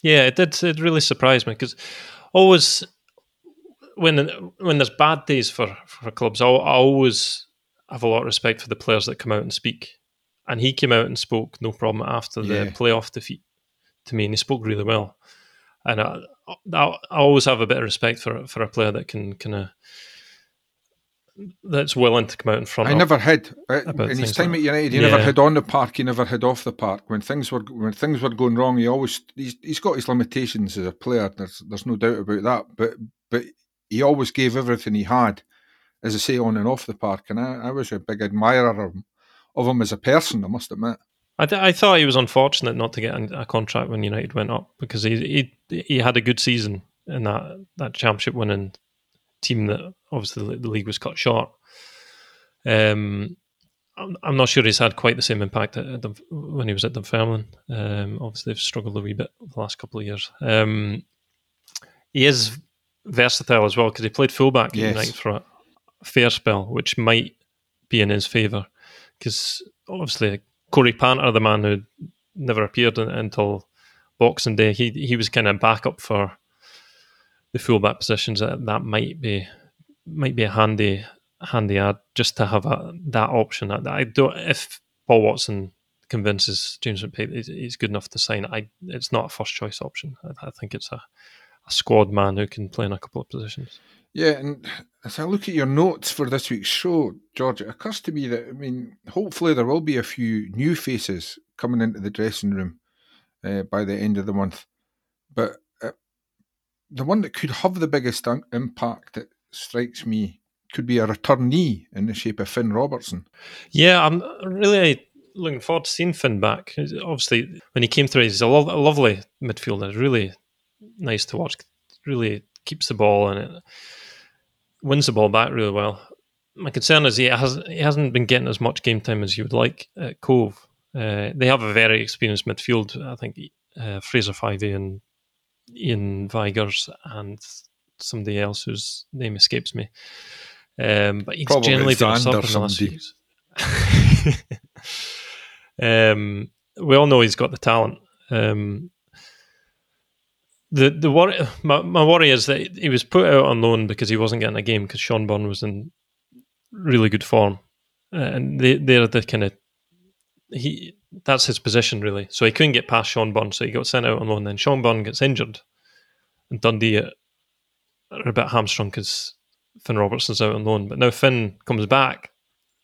Yeah, it did. It really surprised me because always when when there's bad days for for clubs, I, I always have a lot of respect for the players that come out and speak. And he came out and spoke no problem after the Yeah. playoff defeat to me, and he spoke really well. And I, I, I always have a bit of respect for for a player that can kind of that's willing to come out in front. I never had in his time like at United. He never Yeah. had on the park. He never had off the park. When things were when things were going wrong, he always he's, he's got his limitations as a player. There's there's no doubt about that. But but he always gave everything he had, as I say, on and off the park. And I, I was a big admirer of him, of him as a person. I must admit. I, th- I thought he was unfortunate not to get a contract when United went up because he he, he had a good season in that, that championship winning team that obviously the, league was cut short. Um, I'm, not sure he's had quite the same impact at, at the, when he was at Dunfermline. Um, obviously, they've struggled a wee bit the last couple of years. Um, he is versatile as well because he played fullback Yes. United for a fair spell, which might be in his favour because obviously Corey Panther, the man who never appeared un- until Boxing Day, he he was kind of backup for the fullback positions. That that might be might be a handy handy ad just to have a, that option. I, don't if Paul Watson convinces James McPake he's, he's good enough to sign. I it's not a first choice option. I, I think it's a, a squad man who can play in a couple of positions. Yeah, and as I look at your notes for this week's show, George, it occurs to me that I mean, hopefully there will be a few new faces coming into the dressing room uh, by the end of the month. But uh, the one that could have the biggest un- impact, it strikes me, could be a returnee in the shape of Finn Robertson. Yeah, I'm really looking forward to seeing Finn back. Obviously, when he came through, he's a, lo- a lovely midfielder. Really nice to watch. Really keeps the ball and it wins the ball back really well. My concern is he has he hasn't been getting as much game time as you would like at Cove. Uh, they have a very experienced midfield. I think uh, Fraser Fyvie and Iain Vigurs and somebody else whose name escapes me. Um, but he's Probably generally been sub in the last few years. um, we all know he's got the talent. Um, the the worry, my, my worry is that he was put out on loan because he wasn't getting a game because Shaun Byrne was in really good form, Uh, and they they're the kind of he that's his position really. So he couldn't get past Shaun Byrne, so he got sent out on loan. Then Shaun Byrne gets injured, and Dundee are a bit hamstrung because Finn Robertson's out on loan. But now Finn comes back,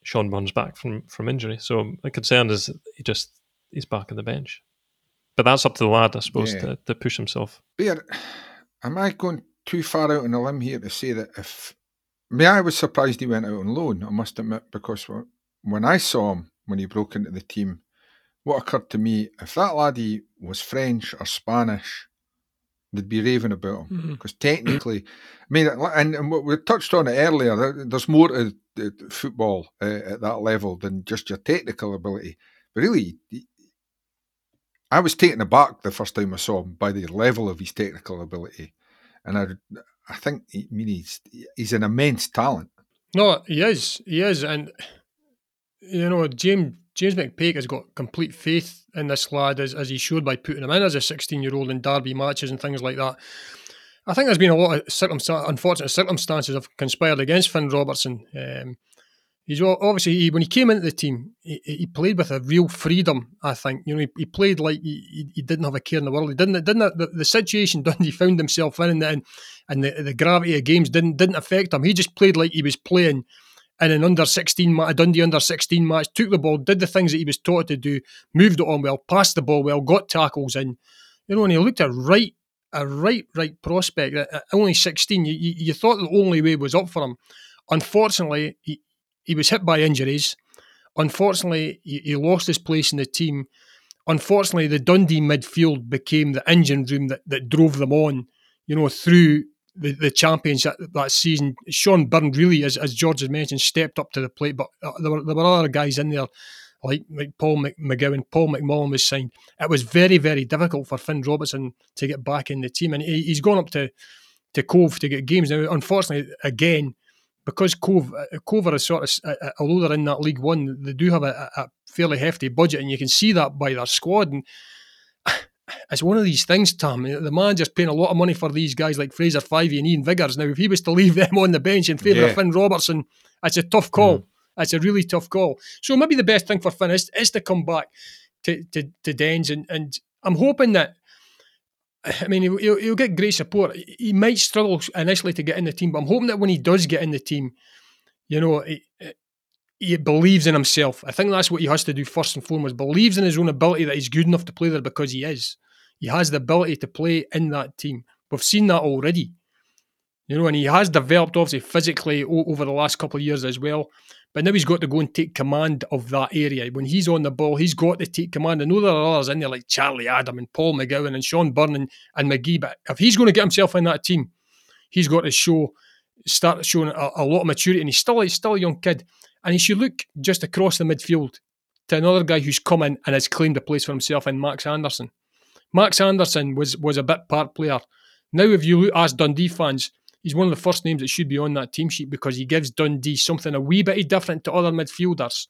Shaun Byrne's back from from injury. So my concern is he just he's back on the bench. But that's up to the lad, I suppose, Yeah. to, to push himself. Bear, am I going too far out on a limb here to say that if. I mean, I was surprised he went out on loan, I must admit, because when I saw him when he broke into the team, what occurred to me, if that laddie was French or Spanish, they'd be raving about him. Mhm. Because technically, I mean, and, and what we touched on it earlier, there- there's more to uh, football uh, at that level than just your technical ability. But really, he- I was taken aback the first time I saw him by the level of his technical ability, and I, I think, I mean, he's he's an immense talent. No, he is. He is, and you know, James James McPake has got complete faith in this lad as, as he showed by putting him in as a 16 year old in derby matches and things like that. I think there's been a lot of circumstan- unfortunate circumstances have conspired against Finn Robertson. Um, he's obviously he, when he came into the team, he, he played with a real freedom. I think you know he, he played like he, he, didn't have a care in the world. He didn't didn't the, the situation Dundee found himself in and, and the, the gravity of games didn't didn't affect him. He just played like he was playing in an under 16 match, Dundee under 16 match, took the ball, did the things that he was taught to do, moved it on well, passed the ball well, got tackles in. You know, and he looked a right, a right, right prospect at, only 16. You, you, you thought the only way was up for him. Unfortunately, he, he was hit by injuries. Unfortunately, he, he lost his place in the team. Unfortunately, the Dundee midfield became the engine room that, that drove them on, you know, through the, the champions that, that season. Shaun Byrne really, as, as George has mentioned, stepped up to the plate, but uh, there were, there were other guys in there like, like Paul McGowan, Paul McMullan was signed. It was very, very difficult for Finn Robertson to get back in the team, and he, he's gone up to, to Cove to get games. Now, unfortunately, again, because Cove, Cove are a sort of, uh, uh, although they're in that League One, they do have a, a fairly hefty budget, and you can see that by their squad. And it's one of these things, Tom. The manager's paying a lot of money for these guys like Fraser Fyvie and Iain Vigurs. Now, if he was to leave them on the bench in favour Yeah. of Finn Robertson, it's a tough call. It's a really tough call. So maybe the best thing for Finn is, is to come back to to, to Dens, and, and I'm hoping that. I mean, he'll, he'll get great support. He might struggle initially to get in the team, but I'm hoping that when he does get in the team, you know, he, he believes in himself. I think that's what he has to do first and foremost. Believes in his own ability that he's good enough to play there because he is. He has the ability to play in that team. We've seen that already. You know, and he has developed obviously physically over the last couple of years as well. But now he's got to go and take command of that area. When he's on the ball, he's got to take command. I know there are others in there like Charlie Adam and Paul McGowan and Shaun Byrne and, and McGhee. But if he's going to get himself in that team, he's got to show, start showing a, a lot of maturity. And he's still, he's still a young kid. And he should look just across the midfield to another guy who's come in and has claimed a place for himself in Max Anderson. Max Anderson was was a bit part player. Now, if you look, ask Dundee fans, he's one of the first names that should be on that team sheet because he gives Dundee something a wee bit different to other midfielders.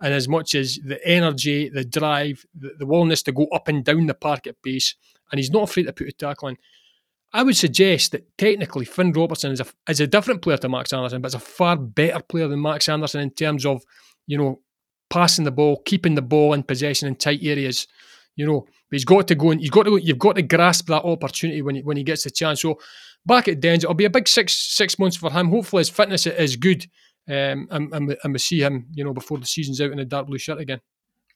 And as much as the energy, the drive, the, the willingness to go up and down the park at pace, and he's not afraid to put a tackle in. I would suggest that technically Finn Robertson is a, is a different player to Max Anderson, but is a far better player than Max Anderson in terms of, you know, passing the ball, keeping the ball in possession in tight areas, you know. But he's got to go and he's got to go, you've got to grasp that opportunity when he, when he gets the chance. So back at Dens, it'll be a big six six months for him. Hopefully his fitness is good, um, and, and, and we see him, you know, before the season's out in a dark blue shirt again.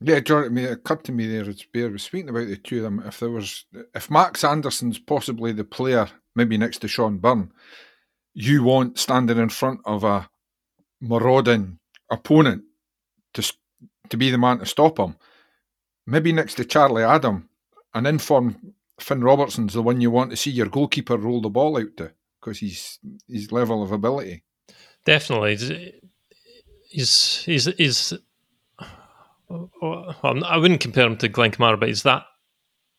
Yeah, John, it occurred to me there as Bear was speaking about the two of them. If there was, if Max Anderson's possibly the player, maybe next to Shaun Byrne, you want standing in front of a marauding opponent to to be the man to stop him. Maybe next to Charlie Adam, an informed Finn Robertson's the one you want to see your goalkeeper roll the ball out to because he's his level of ability. Definitely, he's he's he's. I wouldn't compare him to Glenn Kamara, but he's that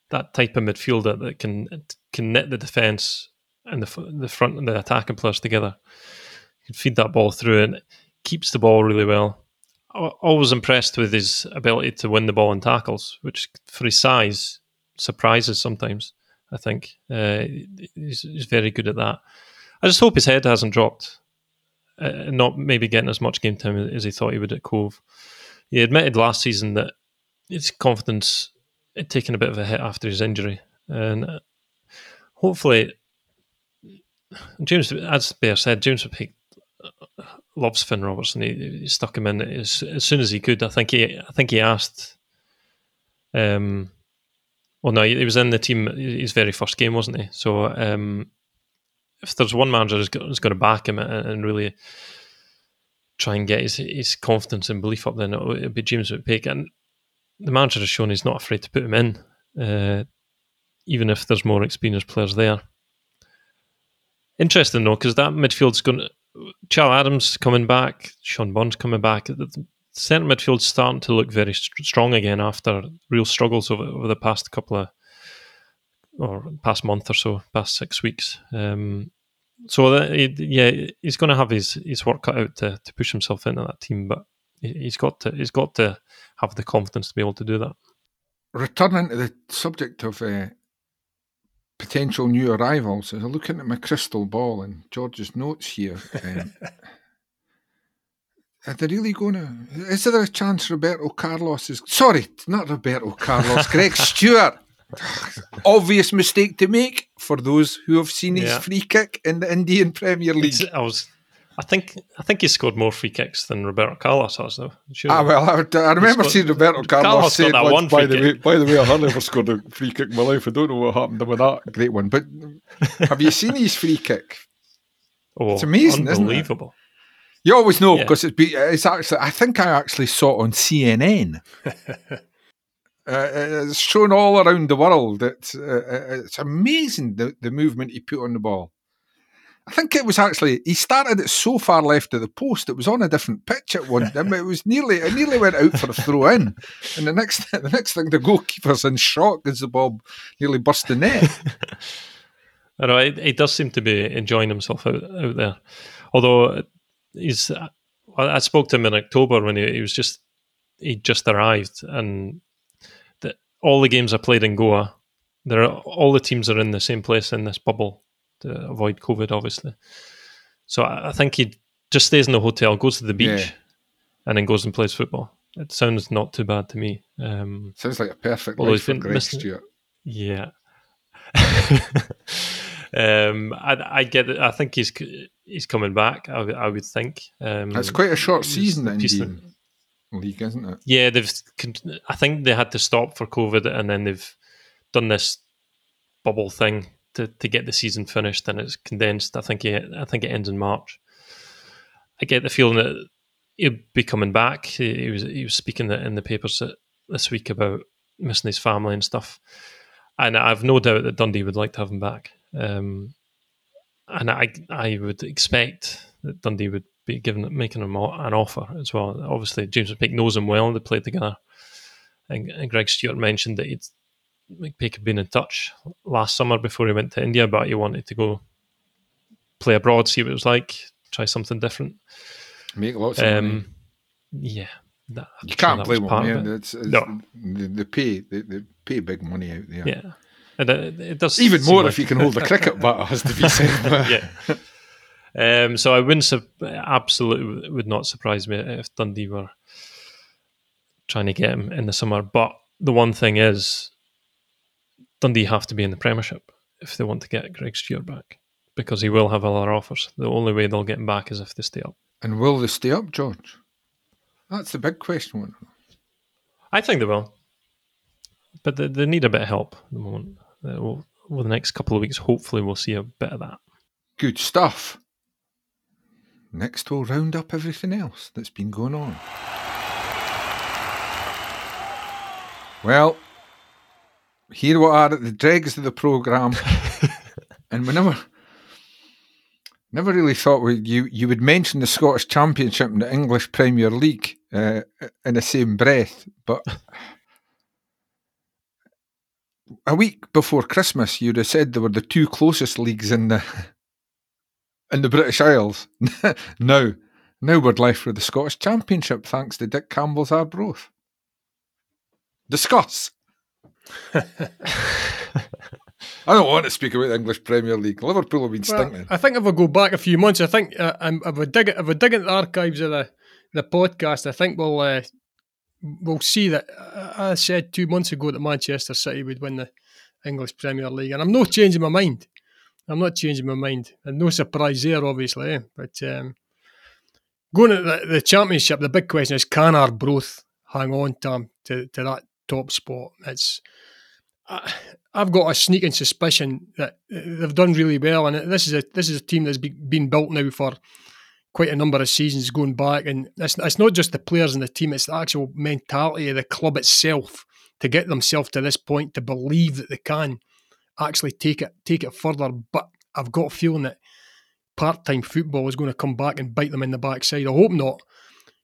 that type of midfielder that can can knit the defence and the the front and the attacking players together. He can feed that ball through and keeps the ball really well. Always impressed with his ability to win the ball in tackles, which for his size surprises sometimes. I think uh, he's, he's, very good at that. I just hope his head hasn't dropped, uh, not maybe getting as much game time as he thought he would at Cove. He admitted last season that his confidence had taken a bit of a hit after his injury, and uh, hopefully, James, as Bear said, James McPake loves Finn Robertson. He, he stuck him in as, as, soon as he could. I think he, I think he asked. Um, well, no, he was in the team his very first game, wasn't he? So um, if there's one manager who's got to back him and really try and get his, his confidence and belief up, then it would be James McPake. And the manager has shown he's not afraid to put him in, uh, even if there's more experienced players there. Interesting though, because that midfield's going. to... Charles Adams coming back, Shaun Byrne's coming back centre midfield's starting to look very st- strong again after real struggles over, over the past couple of or past month or so, past six weeks. Um, so that, yeah, he's going to have his, his work cut out to, to push himself into that team, but he's got to he's got to have the confidence to be able to do that. Returning to the subject of uh, potential new arrivals, as I'm looking at my crystal ball and George's notes here. Um, Are they really going to? Is there a chance Roberto Carlos is. Sorry, not Roberto Carlos, Greg Stewart. Obvious mistake to make for those who have seen his yeah. free kick in the Indian Premier League. It's, I was. I think I think he scored more free kicks than Roberto Carlos has, though. Sure. Ah well, I, I remember scored, seeing Roberto Carlos, Carlos one. By the way, by the way, I hardly ever scored a free kick in my life. I don't know what happened with that great one. But have you seen his free kick? Oh, it's amazing, unbelievable. You always know because yeah. it's, it's actually. I think I actually saw it on CNN. uh, it's shown all around the world. It's uh, it's amazing the, the movement he put on the ball. I think it was actually he started it so far left of the post it was on a different pitch at one. Mean, it was nearly it nearly went out for a throw in, and the next the next thing the goalkeeper's in shock as the ball nearly burst the net. I know he does seem to be enjoying himself out, out there, although he's. I spoke to him in October when he, he was just he just arrived, and the, all the games I played in Goa, there are, all the teams are in the same place in this bubble to avoid COVID, obviously. So I, think he just stays in the hotel, goes to the beach, and then goes and plays football. It sounds not too bad to me. Um, Sounds like a perfect life for Greg missing- Stewart. yeah. um, I, I get it. I think he's he's coming back. I, would- I would think. Um, It's quite a short season in League, isn't it? Yeah, they've. I think they had to stop for COVID, and then they've done this bubble thing to, to get the season finished, and it's condensed. I think it, I think it ends in March. I get the feeling that he'll be coming back. He, he was he was speaking in the papers this week about missing his family and stuff, and I've no doubt that Dundee would like to have him back. Um, and I I would expect that Dundee would be giving making him an offer as well. Obviously, James McPake knows him well. They played together, and, and Greg Stewart mentioned that he'd McPake had been in touch last summer before he went to India, but he wanted to go play abroad, see what it was like, try something different. Make lots of money. Um, yeah, that, You can't play blame was part of it. It's, it's, No. they, they pay they, they pay big money out there. Yeah, and it, it does Even more like- if you can hold a cricket bat, has to be said. yeah. Um, so I wouldn't su- absolutely would not surprise me if Dundee were trying to get him in the summer. But the one thing is, Dundee have to be in the Premiership if they want to get Greg Stewart back because he will have other offers. The only way they'll get him back is if they stay up. And will they stay up, George? That's the big question. One. I think they will, but they, they need a bit of help at the moment. Uh, we'll, over the next couple of weeks, hopefully, we'll see a bit of that. Good stuff. Next, we'll round up everything else that's been going on. Well, here we are at the dregs of the programme, and we never, never really thought we, you you would mention the Scottish Championship and the English Premier League uh, in the same breath, but. A week before Christmas, you'd have said they were the two closest leagues in the in the British Isles. now, now we're left with the Scottish Championship thanks to Dick Campbell's Arbroath. Discuss. I don't want to speak about the English Premier League. Liverpool have been Well, stinking. I think if I go back a few months, I think uh, um, if we dig if we dig into the archives of the, the podcast, I think we'll uh, we'll see that uh, I said two months ago that Manchester City would win the English Premier League, and I'm not changing my mind. I'm not changing my mind, and no surprise there, obviously. Eh? But um, going to the, the Championship, the big question is: Can Arbroath hang on to, to to that top spot? It's I, I've got a sneaking suspicion that they've done really well, and this is a this is a team that's be, been built now for quite a number of seasons going back, and it's, it's not just the players in the team; it's the actual mentality of the club itself to get themselves to this point to believe that they can actually take it take it further. But I've got a feeling that part time football is going to come back and bite them in the backside. I hope not,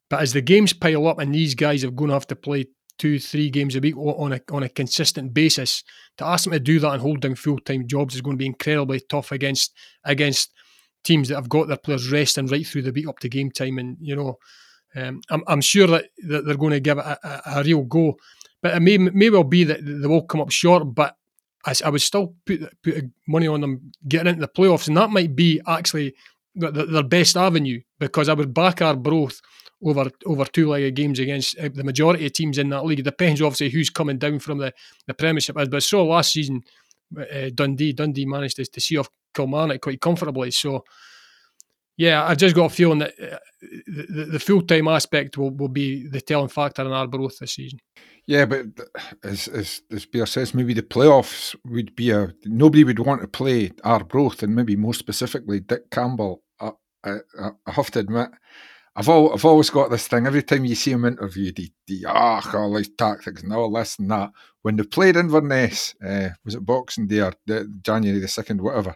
but as the games pile up and these guys are going to have to play two, three games a week on a on a consistent basis, to ask them to do that and hold down full time jobs is going to be incredibly tough against against teams that have got their players resting right through the week up to game time. And you know, um, I'm I'm sure that, that they're going to give it a, a, a real go, but it may may well be that they will come up short. But I, I would still put put money on them getting into the playoffs, and that might be actually the, the, their best avenue because I would back Arbroath over over two legged games against uh, the majority of teams in that league. It depends obviously who's coming down from the, the Premiership. But I saw last season uh, Dundee Dundee managed to, to see off Kilmarnock quite comfortably. So yeah, I've just got a feeling that uh, the, the full time aspect will, will be the telling factor in Arbroath this season. Yeah, but as as as Bear says, maybe the playoffs would be a nobody would want to play Arbroath, and maybe more specifically Dick Campbell. I, I, I have to admit, I've all, I've always got this thing. Every time you see him interviewed, he, he ah, all these tactics and all this and that. When they played Inverness, uh, was it Boxing Day or the, January the second, whatever.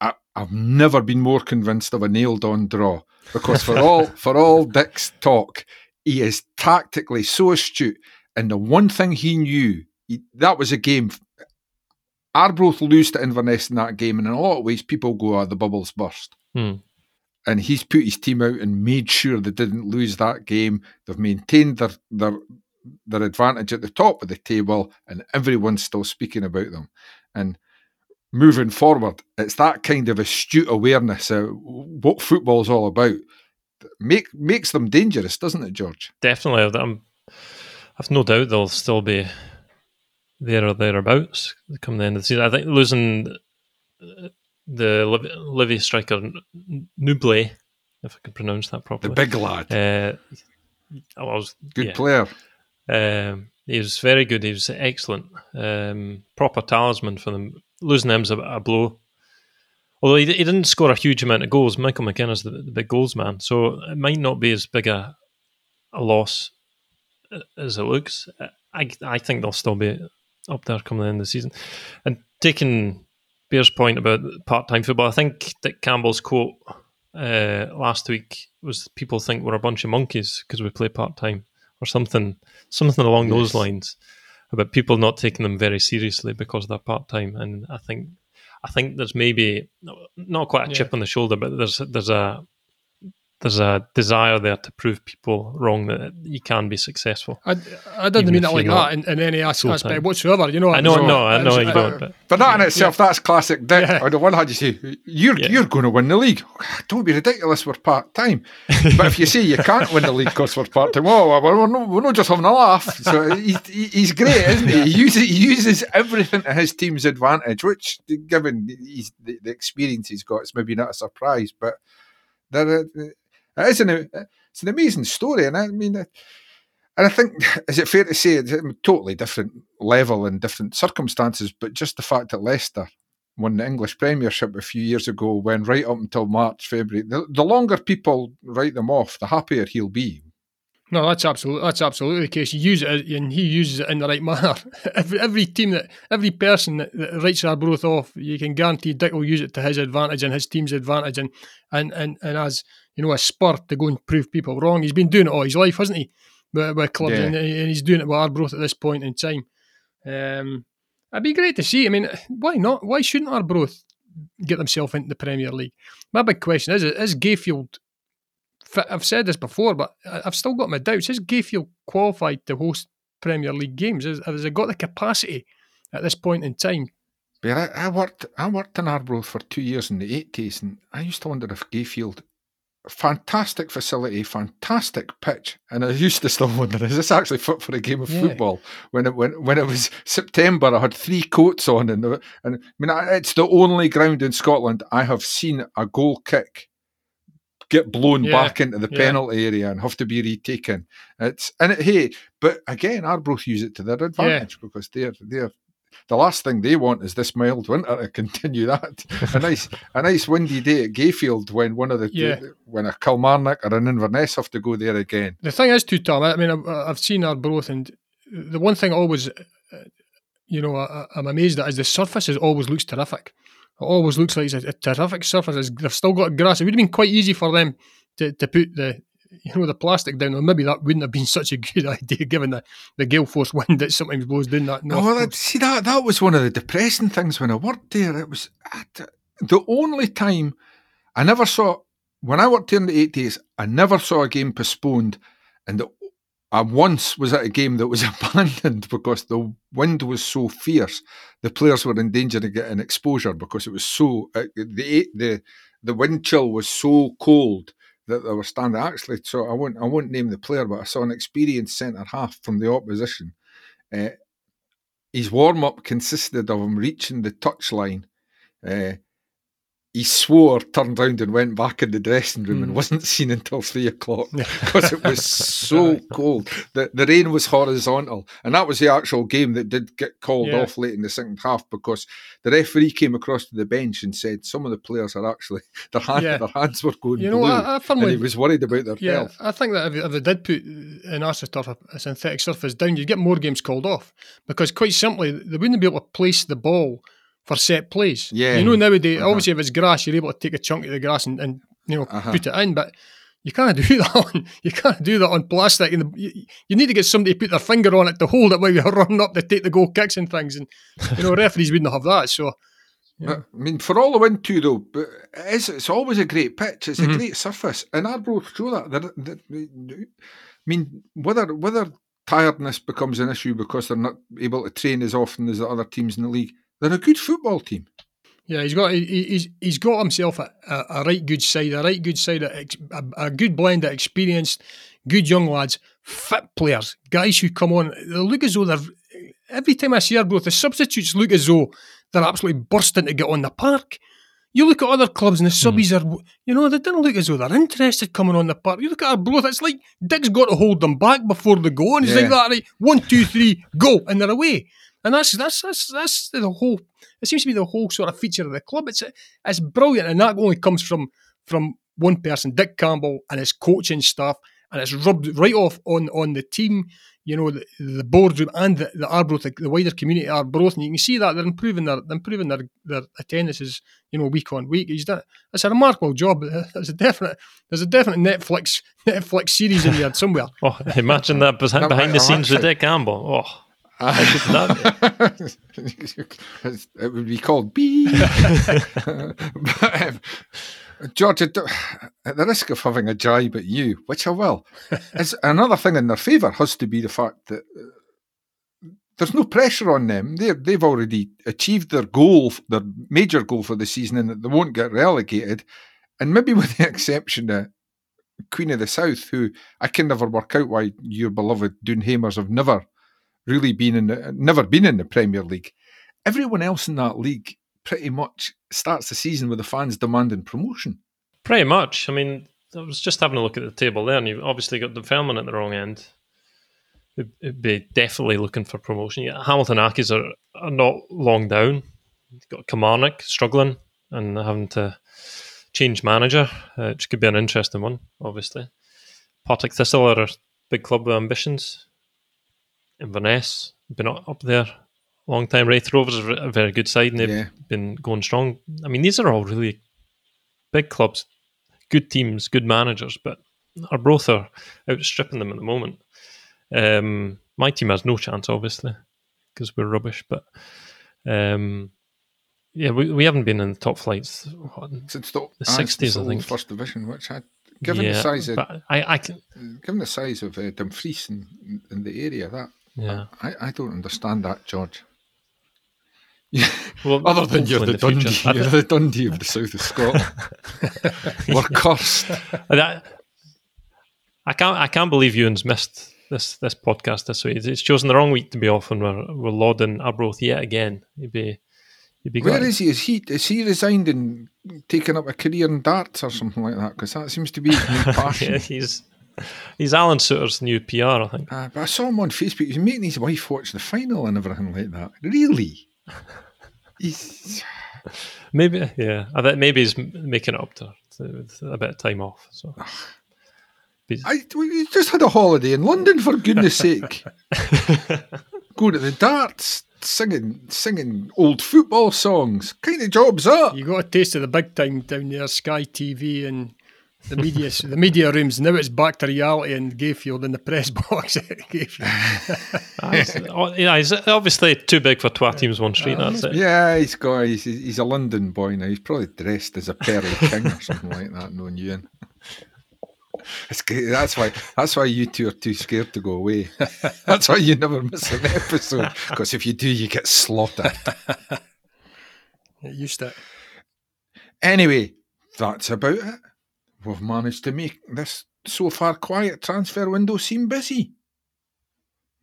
I, I've never been more convinced of a nailed on draw because for all for all Dick's talk, he is tactically so astute. And the one thing he knew, he, that was a game. Arbroath lose to Inverness in that game, and in a lot of ways, people go, "Oh, the bubbles burst." Hmm. And he's put his team out and made sure they didn't lose that game. They've maintained their their their advantage at the top of the table, and everyone's still speaking about them. And moving forward, it's that kind of astute awareness of what football's all about make makes them dangerous, doesn't it, George? Definitely. I'm, I've no doubt they'll still be there or thereabouts come the end of the season. I think losing the Livy striker Nouble, if I can pronounce that properly, the big lad, uh, was good yeah. player. Um, he was very good. He was excellent. Um, proper talisman for them. Losing him's a, a blow. Although he, he, didn't score a huge amount of goals, Michael McKenna's the, the big goals man, so it might not be as big a, a loss as it looks. I I think they'll still be up there coming in the season. And taking Bear's point about part time football, I think Dick Campbell's quote uh, last week was people think we're a bunch of monkeys because we play part time or something something along yes. those lines about people not taking them very seriously because they're part time. And I think I think there's maybe not quite a chip yeah. on the shoulder, but there's there's a there's a desire there to prove people wrong that you can be successful. I, I didn't mean it like that in, in any aspect time. whatsoever. You know, I know, so, no, I know you don't. But, but that in itself, yeah. that's classic Dick. Yeah. On the one hand, you say you're yeah. you're going to win the league. Don't be ridiculous. We're part time. but if you say you can't win the league because we're part time, oh, we're, not, we're not just having a laugh. So he, he's great, isn't he? He uses he uses everything to his team's advantage, which, given the, the experience he's got, it's maybe not a surprise, but. There, it is an it's an amazing story, and I mean, and I think is it fair to say it's a totally different level and different circumstances, but just the fact that Leicester won the English Premiership a few years ago, when right up until March, February, the, the longer people write them off, the happier he'll be. No, that's absolutely that's absolutely the case. You use it, and he uses it in the right manner. every, every team that every person that, that writes Arbroath off, you can guarantee Dick will use it to his advantage and his team's advantage, and and and, and as you know, a spur to go and prove people wrong. He's been doing it all his life, hasn't he? With, with clubs, yeah. and, and, he's doing it with Arbroath at this point in time. Um, it'd be great to see. I mean, why not? Why shouldn't Arbroath get themselves into the Premier League? My big question is: Is Gayfield I've said this before, but I've still got my doubts. Is Gayfield qualified to host Premier League games? Has it got the capacity at this point in time? But I, I worked I worked in Arbroath for two years in the eighties, and I used to wonder if Gayfield, fantastic facility, fantastic pitch, and I used to still wonder is this actually fit for a game of yeah. football? When it when when it was September, I had three coats on, and and I mean it's the only ground in Scotland I have seen a goal kick get blown yeah, back into the yeah. penalty area and have to be retaken. It's and it, hey, but again, Arbroath use it to their advantage because they're they're the last thing they want is this mild winter to continue that. a nice a nice windy day at Gayfield when one of the, yeah. when a Kilmarnock or an Inverness have to go there again. The thing is, too, Tom. I mean, I've, seen Arbroath, and the one thing I always, uh, you know, I, am amazed at is the surface is always looks terrific. It always looks like it's a, a terrific surface. It's, they've still got grass. It would have been quite easy for them to, to put the you know the plastic down. Or maybe that wouldn't have been such a good idea given the, the gale force wind that sometimes blows down that. North oh, well, see that that was one of the depressing things when I worked there. It was the only time I never saw when I worked here in the eighties. I never saw a game postponed, and the I once was at a game that was abandoned because the wind was so fierce. The players were in danger of getting exposure because it was so uh, the the the wind chill was so cold that they were standing. Actually, so I won't I won't name the player, but I saw an experienced centre half from the opposition. Uh, his warm up consisted of him reaching the touchline. Uh, he swore, turned round and went back in the dressing room mm. and hmm. wasn't seen until three o'clock because it was so cold. The, the rain was horizontal. And that was the actual game that did get called yeah. off late in the second half because the referee came across to the bench and said some of the players are actually, their, hand, yeah. their hands were going you know, blue. I, I firmly, and he was worried about their yeah, health. I think that if, if they did put an AstroTurf, a synthetic surface down, you'd get more games called off because quite simply, they wouldn't be able to place the ball for set plays. Yeah. You know, nowadays, uh-huh. obviously, if it's grass, you're able to take a chunk of the grass and, and you know, uh-huh. put it in, but you can't do that on you can't do that on plastic. And you, you, need to get somebody to put their finger on it to hold it while you're running up to take the goal kicks and things. And you know, referees wouldn't have that. So, yeah. I mean, for all the wind too, though, but it is, it's always a great pitch. It's mm-hmm. a great surface, and Arbroath show that. They're, they're, I mean, whether whether tiredness becomes an issue because they're not able to train as often as the other teams in the league, they're a good football team. Yeah, he's got he, he's he's got himself a, a, a, right good side, a right good side, a, a, good blend of experienced, good young lads, fit players, guys who come on. They look as though they're every time I see Arbroath, the substitutes look as though they're absolutely bursting to get on the park. You look at other clubs and the hmm. subbies mm. are, you know, they don't look as though they're interested coming on the park. You look at our Arbroath, it's like Dick's got to hold them back before they go. And he's yeah. like that, right? One, two, three, go, and they're away. And that's that's that's that's the whole. It seems to be the whole sort of feature of the club. It's it's brilliant, and that only comes from from one person, Dick Campbell, and his coaching staff, and it's rubbed right off on on the team you know, the, the boardroom and the, the Arbroath, the, the, wider community Arbroath, and you can see that they're improving their they're improving their, their attendances, you know, week on week. He's done it's a remarkable job. There's a definite there's a definite Netflix Netflix series in there somewhere. oh, imagine that behind, behind the scenes with Dick Campbell. Oh. It it would be called B. but, um, George, at the risk of having a jibe at you, which I will, is another thing in their favour has to be the fact that uh, there's no pressure on them. They they've already achieved their goal, their major goal for the season, and that they won't get relegated. And maybe with the exception of Queen of the South, who I can never work out why your beloved Doonhamers have never really been in the, never been in the Premier League. Everyone else in that league pretty much starts the season with the fans demanding promotion. Pretty much. I mean, I was just having a look at the table there, and you've obviously got the Dunfermline at the wrong end. It'd be definitely looking for promotion. Yeah, Hamilton Accies are, are not long down. You've got Kilmarnock struggling and having to change manager, uh, which could be an interesting one, obviously. Partick Thistle are a big club with ambitions. Inverness, been up there a long time. Raith Rovers are a very good side, and they've yeah. been going strong. I mean, these are all really big clubs, good teams, good managers, but Arbroath are outstripping them at the moment. Um, my team has no chance, obviously, because we're rubbish. But um, yeah, we, we haven't been in the top flights what, since the sixties, I think. First division, which I, given yeah, the size of I, I can, given the size of uh, Dumfries in, in the area, that yeah, I, I don't understand that, George. Well, Other than you're the, the Dundee, you're the Dundee of the south of Scotland. We're cursed. That, I can't. I can't believe Ewan's missed this this podcast this week. It's chosen the wrong week to be off, and we're we're lauding Arbroath yet again. He'd be. He'd be Where glad. is he? Is he is he resigned and taken up a career in darts or something like that? Because that seems to be his passion. yeah, he's he's Alan Soutar's new PR, I think. Uh, but I saw him on Facebook. He's making his wife watch the final and everything like that. Really? He's maybe yeah. I bet maybe he's making it up to, to a bit of time off. So. I we just had a holiday in London for goodness sake. Going to the darts, singing singing old football songs. Kind of jobs that? You got a taste of the big time down there, Sky TV and the media the media rooms. Now it's back to reality in Gayfield in the press box oh, yeah, he's obviously too big for two teams one street. That's it. Yeah, he's got he's, he's a London boy now. He's probably dressed as a Pearly King or something like that. Knowing you. It's, that's why that's why you two are too scared to go away. That's why you never miss an episode. Because if you do, you get slaughtered. Get used to it. Anyway, that's about it we've managed to make this so far quiet transfer window seem busy.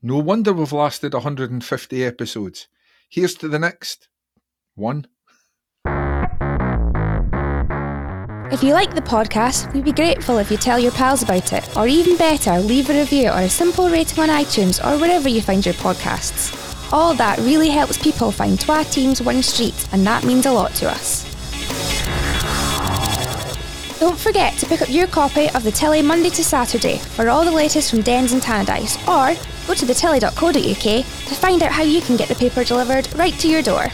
No wonder we've lasted 150 episodes. Here's to the next one. If you like the podcast, we'd be grateful if you tell your pals about it, or even better, leave a review or a simple rating on iTunes or wherever you find your podcasts. All that really helps people find Twa Teams One Street, and that means a lot to us. Don't forget to pick up your copy of the Tilly Monday to Saturday for all the latest from Dens and Tannadice, or go to thetilly.co.uk to find out how you can get the paper delivered right to your door.